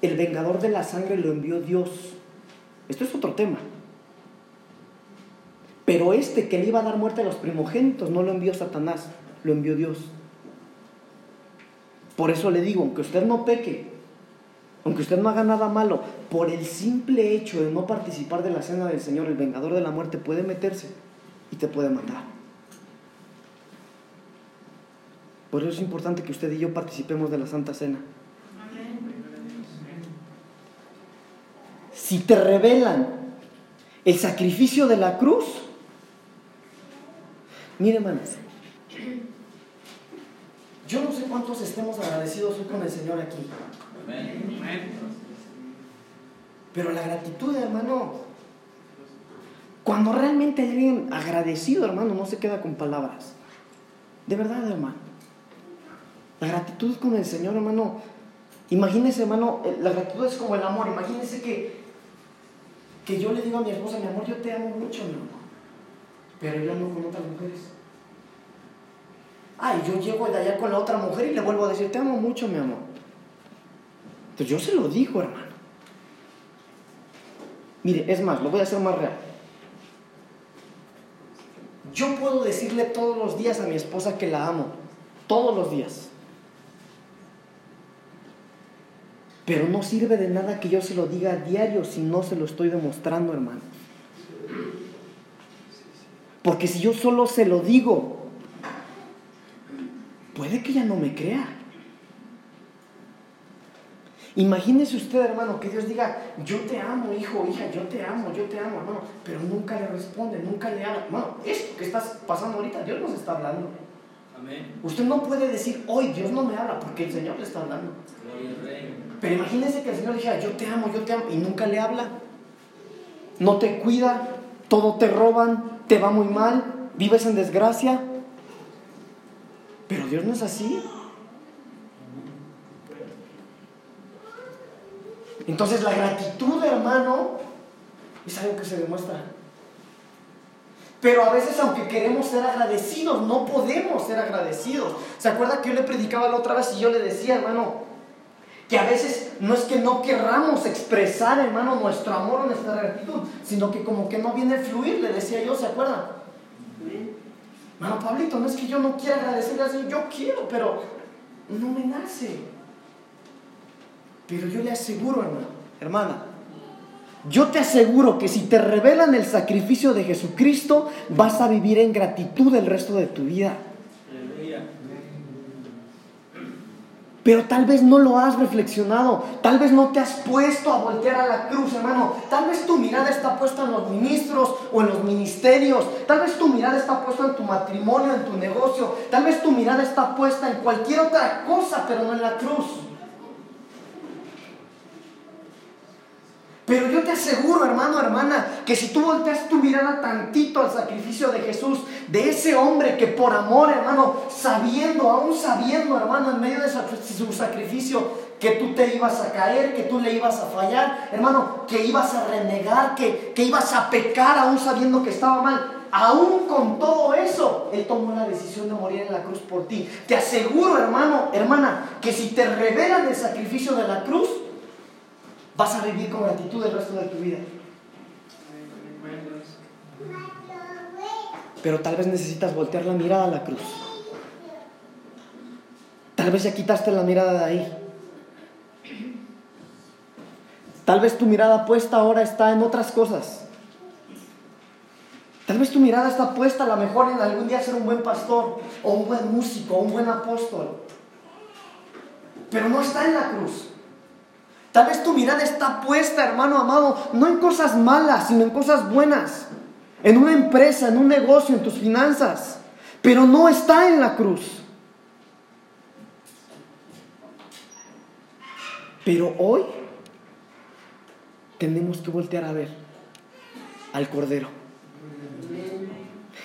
El vengador de la sangre lo envió Dios. Esto es otro tema. Pero este que le iba a dar muerte a los primogénitos no lo envió Satanás, lo envió Dios. Por eso le digo, aunque usted no peque, aunque usted no haga nada malo, por el simple hecho de no participar de la cena del Señor, el vengador de la muerte puede meterse y te puede matar. Por eso es importante que usted y yo participemos de la Santa Cena. Si te revelan el sacrificio de la cruz, mire hermanos, yo no sé cuántos estemos agradecidos hoy con el Señor aquí. Pero la gratitud, hermano, cuando realmente hay alguien agradecido, hermano, no se queda con palabras. De verdad, hermano. La gratitud con el Señor, hermano. Imagínese, hermano, eh, la gratitud es como el amor. Imagínese que, que yo le digo a mi esposa, mi amor, yo te amo mucho, mi amor. Pero yo no con otras mujeres. Ay, yo llego de allá con la otra mujer y le vuelvo a decir, te amo mucho, mi amor. Entonces yo se lo digo, hermano. Mire, es más, lo voy a hacer más real. Yo puedo decirle todos los días a mi esposa que la amo, todos los días. Pero no sirve de nada que yo se lo diga a diario si no se lo estoy demostrando, hermano. Porque si yo solo se lo digo, puede que ella no me crea. Imagínese usted, hermano, que Dios diga, yo te amo, hijo, hija, yo te amo, yo te amo, hermano, pero nunca le responde, nunca le habla. Hermano, esto que estás pasando ahorita, Dios nos está hablando. Amén. Usted no puede decir, hoy Dios no me habla, porque el Señor le está hablando. Pero imagínese que el Señor dijera, yo te amo, yo te amo, y nunca le habla. No te cuida, todo te roban, te va muy mal, vives en desgracia. Pero Dios no es así. Entonces la gratitud, hermano, es algo que se demuestra. Pero a veces, aunque queremos ser agradecidos, no podemos ser agradecidos. ¿Se acuerda que yo le predicaba la otra vez y yo le decía, hermano, que a veces no es que no querramos expresar, hermano, nuestro amor o nuestra gratitud, sino que como que no viene a fluir, le decía yo, ¿se acuerdan? Hermano Pablito, no es que yo no quiera agradecerle al Señor, yo quiero, pero no me nace. Pero yo le aseguro, hermano, hermana, yo te aseguro que si te revelan el sacrificio de Jesucristo, vas a vivir en gratitud el resto de tu vida. Aleluya. Pero tal vez no lo has reflexionado, tal vez no te has puesto a voltear a la cruz, hermano. Tal vez tu mirada está puesta en los ministros o en los ministerios, tal vez tu mirada está puesta en tu matrimonio, en tu negocio, tal vez tu mirada está puesta en cualquier otra cosa, pero no en la cruz. Pero yo te aseguro, hermano, hermana, que si tú volteas tu mirada tantito al sacrificio de Jesús, de ese hombre que por amor, hermano, sabiendo, aún sabiendo, hermano, en medio de su sacrificio, que tú te ibas a caer, que tú le ibas a fallar, hermano, que ibas a renegar, que, que ibas a pecar, aún sabiendo que estaba mal. Aún con todo eso, Él tomó la decisión de morir en la cruz por ti. Te aseguro, hermano, hermana, que si te revelan el sacrificio de la cruz, vas a vivir con gratitud el resto de tu vida. Pero tal vez necesitas voltear la mirada a la cruz. Tal vez ya quitaste la mirada de ahí. Tal vez tu mirada puesta ahora está en otras cosas. Tal vez tu mirada está puesta a lo mejor en algún día ser un buen pastor, o un buen músico, o un buen apóstol. Pero no está en la cruz. Tal vez tu mirada está puesta, hermano amado, no en cosas malas, sino en cosas buenas. En una empresa, en un negocio, en tus finanzas. Pero no está en la cruz. Pero hoy tenemos que voltear a ver al Cordero.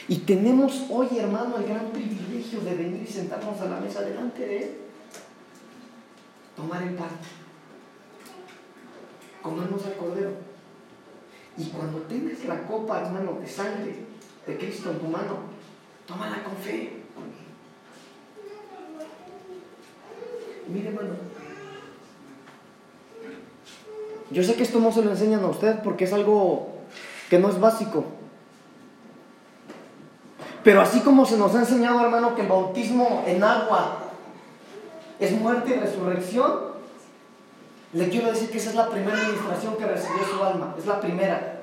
Y tenemos hoy, hermano, el gran privilegio de venir y sentarnos a la mesa delante de Él. Tomar el pan comernos al cordero. Y cuando tengas la copa, hermano, de sangre de Cristo en tu mano, tómala con fe. Mire, hermano, yo sé que esto no se lo enseñan a usted porque es algo que no es básico. Pero así como se nos ha enseñado, hermano, que el bautismo en agua es muerte y resurrección, le quiero decir que esa es la primera administración que recibió su alma, es la primera.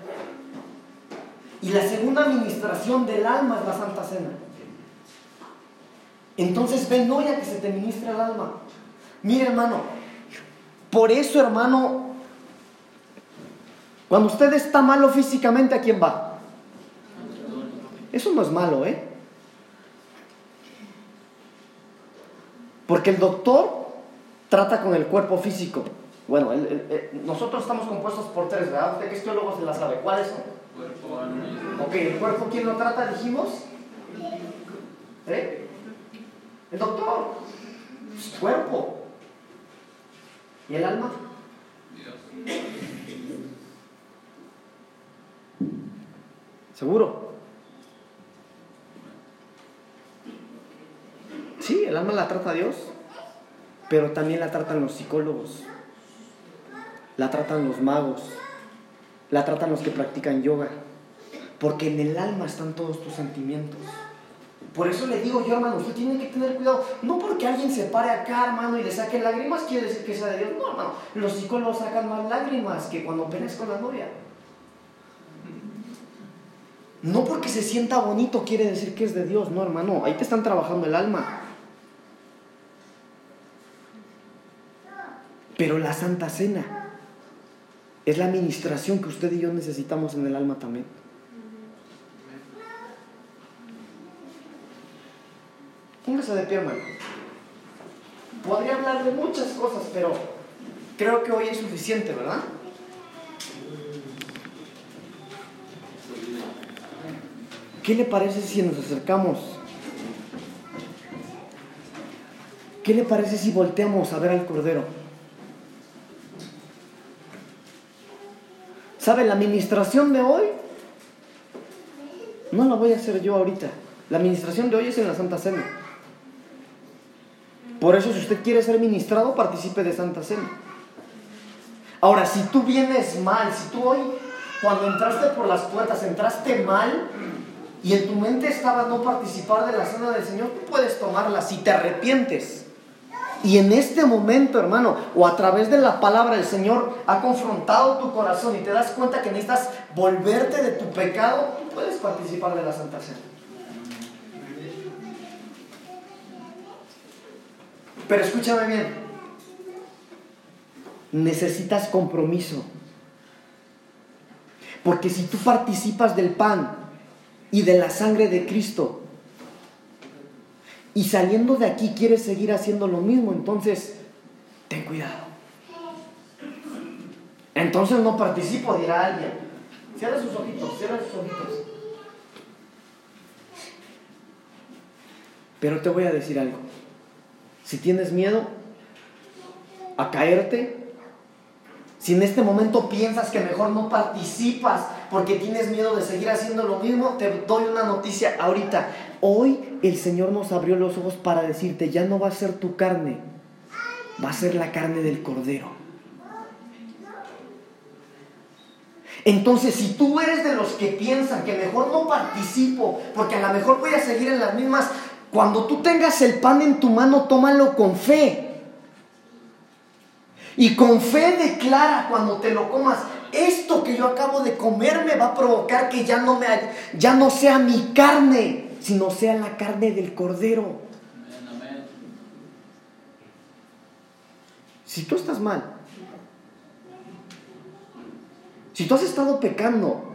Y la segunda administración del alma es la Santa Cena. Entonces ven hoy a que se te ministre el alma. Mire hermano, por eso hermano, cuando usted está malo físicamente, ¿a quién va? Eso no es malo, ¿eh? Porque el doctor trata con el cuerpo físico. Bueno, el- nosotros estamos compuestos por tres, ¿verdad? Usted que es teólogo se la sabe. ¿Cuáles son? Cuerpo, alma. Ok, ¿el cuerpo quién lo trata, dijimos? ¿Eh? El doctor. Su cuerpo. ¿Y el alma? Dios. ¿Seguro? Sí, el alma la trata Dios, pero también la tratan los psicólogos, la tratan los magos, la tratan los que practican yoga. porque en el alma están todos tus sentimientos. Por eso le digo yo, hermano, usted tiene que tener cuidado. No porque alguien se pare acá, hermano, y le saque lágrimas, quiere decir que sea de Dios. No, hermano. Los psicólogos sacan más lágrimas que cuando peleas con la novia. No porque se sienta bonito quiere decir que es de Dios. No, hermano. Ahí te están trabajando el alma. Pero la Santa Cena es la administración que usted y yo necesitamos en el alma también. Póngase de pie, hermano. Podría hablar de muchas cosas, pero creo que hoy es suficiente, ¿verdad? ¿Qué le parece si nos acercamos? ¿Qué le parece si volteamos a ver al Cordero? ¿Sabe? La administración de hoy no la voy a hacer yo ahorita. La administración de hoy es en la Santa Cena. Por eso si usted quiere ser ministrado, participe de Santa Cena. Ahora, si tú vienes mal, si tú hoy, cuando entraste por las puertas, entraste mal y en tu mente estaba no participar de la Cena del Señor, tú puedes tomarla si te arrepientes. Y en este momento, hermano, o a través de la palabra, el Señor ha confrontado tu corazón y te das cuenta que necesitas volverte de tu pecado, puedes participar de la Santa Cena. Pero escúchame bien, necesitas compromiso. Porque si tú participas del pan y de la sangre de Cristo, y saliendo de aquí quieres seguir haciendo lo mismo, entonces ten cuidado. Entonces no participo, dirá alguien. Cierra sus ojitos, cierra sus ojitos. Pero te voy a decir algo. Si tienes miedo a caerte, si en este momento piensas que mejor no participas porque tienes miedo de seguir haciendo lo mismo, te doy una noticia ahorita. Hoy el Señor nos abrió los ojos para decirte, ya no va a ser tu carne, va a ser la carne del Cordero. Entonces, si tú eres de los que piensan que mejor no participo, porque a lo mejor voy a seguir en las mismas, cuando tú tengas el pan en tu mano, tómalo con fe. Y con fe declara cuando te lo comas, esto que yo acabo de comer me va a provocar que ya no, me, ya no sea mi carne, sino sea la carne del cordero. Si tú estás mal, si tú has estado pecando,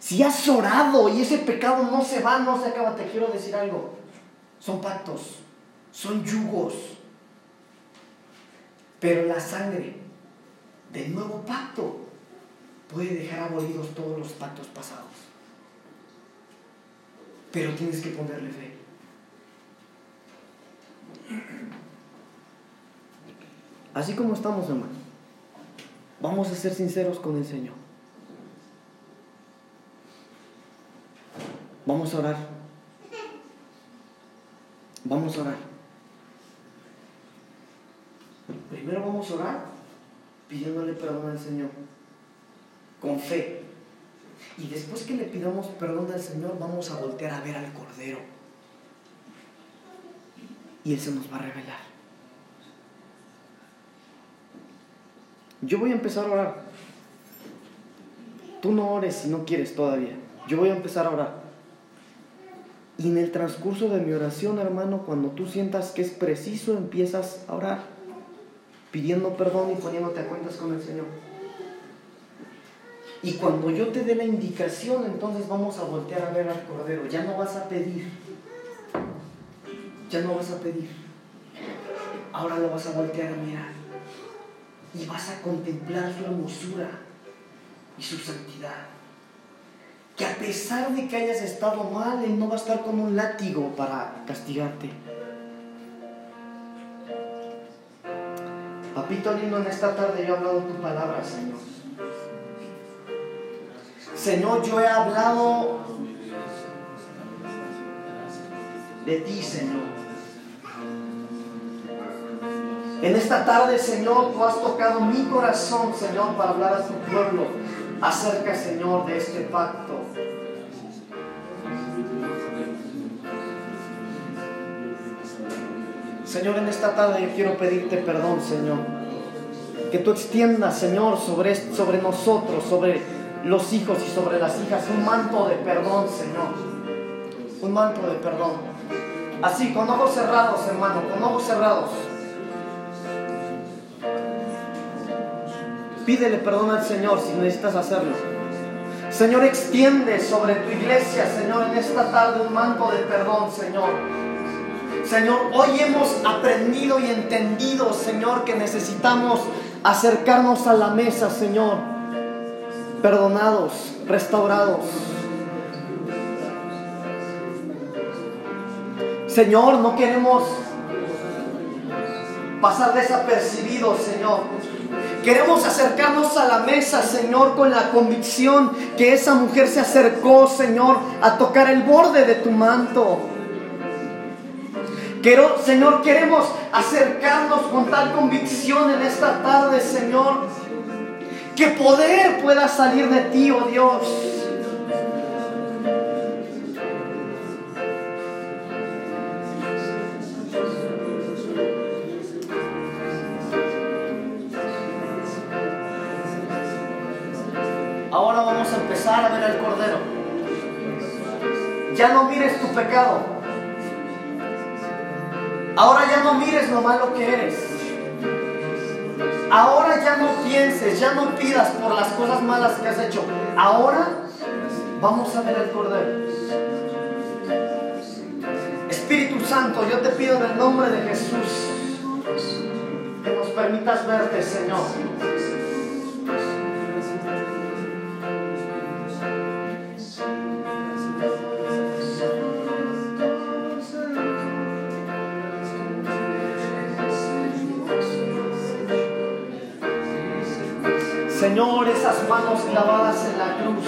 si has orado y ese pecado no se va, no se acaba, te quiero decir algo. Son pactos, son yugos. Pero la sangre del nuevo pacto puede dejar abolidos todos los pactos pasados. Pero tienes que ponerle fe. Así como estamos, hermano, vamos a ser sinceros con el Señor. Vamos a orar. Vamos a orar. Primero vamos a orar pidiéndole perdón al Señor. Con fe. Y después que le pidamos perdón al Señor, vamos a voltear a ver al Cordero. Y Él se nos va a revelar. Yo voy a empezar a orar. Tú no ores si no quieres todavía. Yo voy a empezar a orar. Y en el transcurso de mi oración, hermano, cuando tú sientas que es preciso, empiezas a orar, pidiendo perdón y poniéndote a cuentas con el Señor. Y cuando yo te dé la indicación, entonces vamos a voltear a ver al Cordero. Ya no vas a pedir. Ya no vas a pedir. Ahora lo vas a voltear a mirar. Y vas a contemplar su hermosura y su santidad que a pesar de que hayas estado mal, Él no va a estar con un látigo para castigarte. Papito lindo, en esta tarde yo he hablado tu palabra, Señor. Señor, yo he hablado de ti, Señor. En esta tarde, Señor, tú has tocado mi corazón, Señor, para hablar a tu pueblo acerca, Señor, de este pacto. Señor, en esta tarde quiero pedirte perdón, Señor. Que tú extiendas, Señor, sobre, sobre nosotros, sobre los hijos y sobre las hijas, un manto de perdón, Señor. Un manto de perdón. Así, con ojos cerrados, hermano, con ojos cerrados. Pídele perdón al Señor si necesitas hacerlo. Señor, extiende sobre tu iglesia, Señor, en esta tarde un manto de perdón, Señor. Señor, hoy hemos aprendido y entendido, Señor, que necesitamos acercarnos a la mesa, Señor, perdonados, restaurados. Señor, no queremos pasar desapercibidos, Señor. Queremos acercarnos a la mesa, Señor, con la convicción que esa mujer se acercó, Señor, a tocar el borde de tu manto. Quiero, Señor, queremos acercarnos con tal convicción en esta tarde, Señor, que poder pueda salir de ti, oh Dios. Ahora vamos a empezar a ver al Cordero. Ya no mires tu pecado. Ahora ya no mires lo malo que eres. Ahora ya no pienses, ya no pidas por las cosas malas que has hecho. Ahora vamos a ver al Cordero. Espíritu Santo, yo te pido en el nombre de Jesús que nos permitas verte, Señor. Señor, esas manos clavadas en la cruz.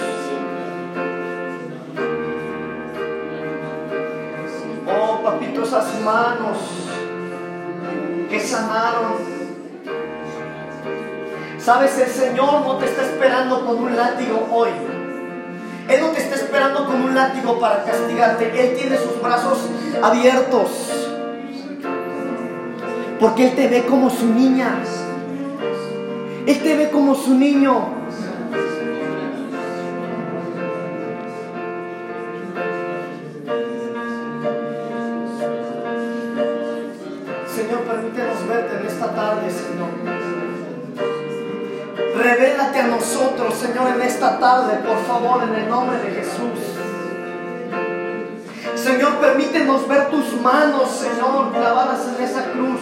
Oh, papito, esas manos que sanaron. Sabes, el Señor no te está esperando con un látigo hoy. Él no te está esperando con un látigo para castigarte. Él tiene sus brazos abiertos. Porque Él te ve como su niña. Él te ve como su niño. Señor, permítenos verte en esta tarde, Señor. Revélate a nosotros, Señor, en esta tarde, por favor, en el nombre de Jesús. Señor, permítenos ver tus manos, Señor, clavadas en esa cruz.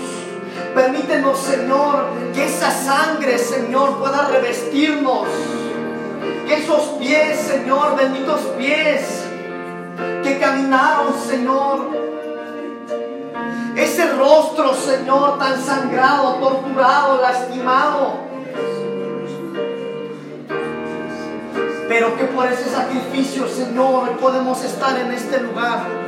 Señor, que esa sangre, Señor, pueda revestirnos. Que esos pies, Señor, benditos pies, que caminaron, Señor. Ese rostro, Señor, tan sangrado, torturado, lastimado. Pero que por ese sacrificio, Señor, podemos estar en este lugar.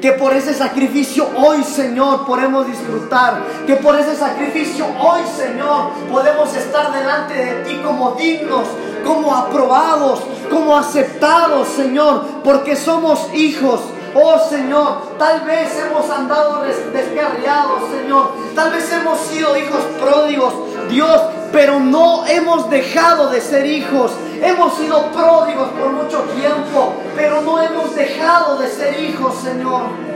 Que por ese sacrificio hoy, Señor, podemos disfrutar. Que por ese sacrificio hoy, Señor, podemos estar delante de ti como dignos, como aprobados, como aceptados, Señor, porque somos hijos. Oh Señor, tal vez hemos andado des- descarriados, Señor. Tal vez hemos sido hijos pródigos, Dios, pero no hemos dejado de ser hijos. Hemos sido pródigos por mucho tiempo, pero no hemos dejado de ser hijos, Señor.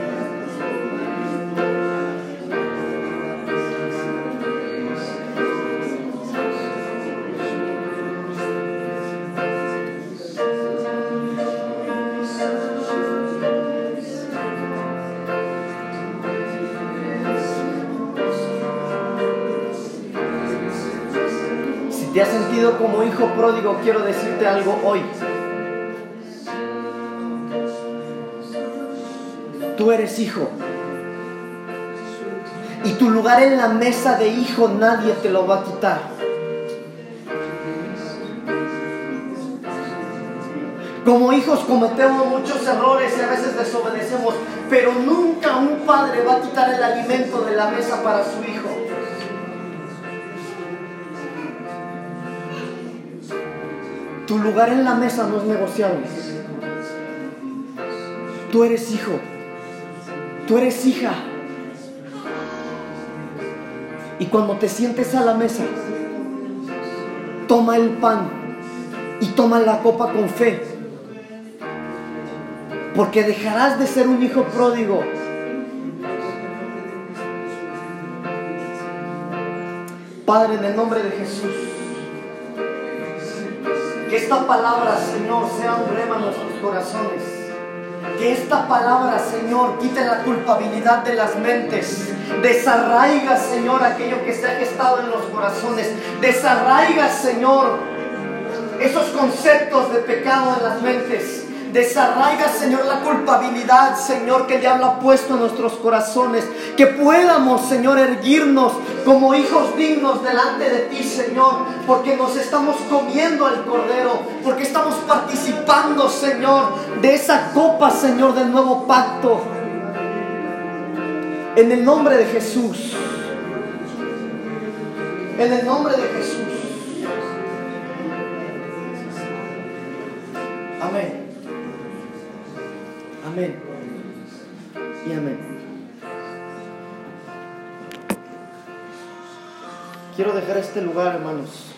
Te has sentido como hijo pródigo, quiero decirte algo hoy. Tú eres hijo. Y tu lugar en la mesa de hijo nadie te lo va a quitar. Como hijos cometemos muchos errores y a veces desobedecemos, pero nunca un padre va a quitar el alimento de la mesa para su hijo. Tu lugar en la mesa no es negociable. Tú eres hijo. Tú eres hija. Y cuando te sientes a la mesa, toma el pan y toma la copa con fe. Porque dejarás de ser un hijo pródigo. Padre, en el nombre de Jesús, que esta palabra, Señor, sea un rema en nuestros corazones. Que esta palabra, Señor, quite la culpabilidad de las mentes. Desarraiga, Señor, aquello que se ha gestado en los corazones. Desarraiga, Señor, esos conceptos de pecado en las mentes. Desarraiga, Señor, la culpabilidad, Señor, que el diablo ha puesto en nuestros corazones. Que podamos, Señor, erguirnos como hijos dignos delante de ti, Señor. Porque nos estamos comiendo al Cordero. Porque estamos participando, Señor, de esa copa, Señor, del nuevo pacto. En el nombre de Jesús. En el nombre de Jesús. Amén. Amén. Y amén. Quiero dejar este lugar, hermanos.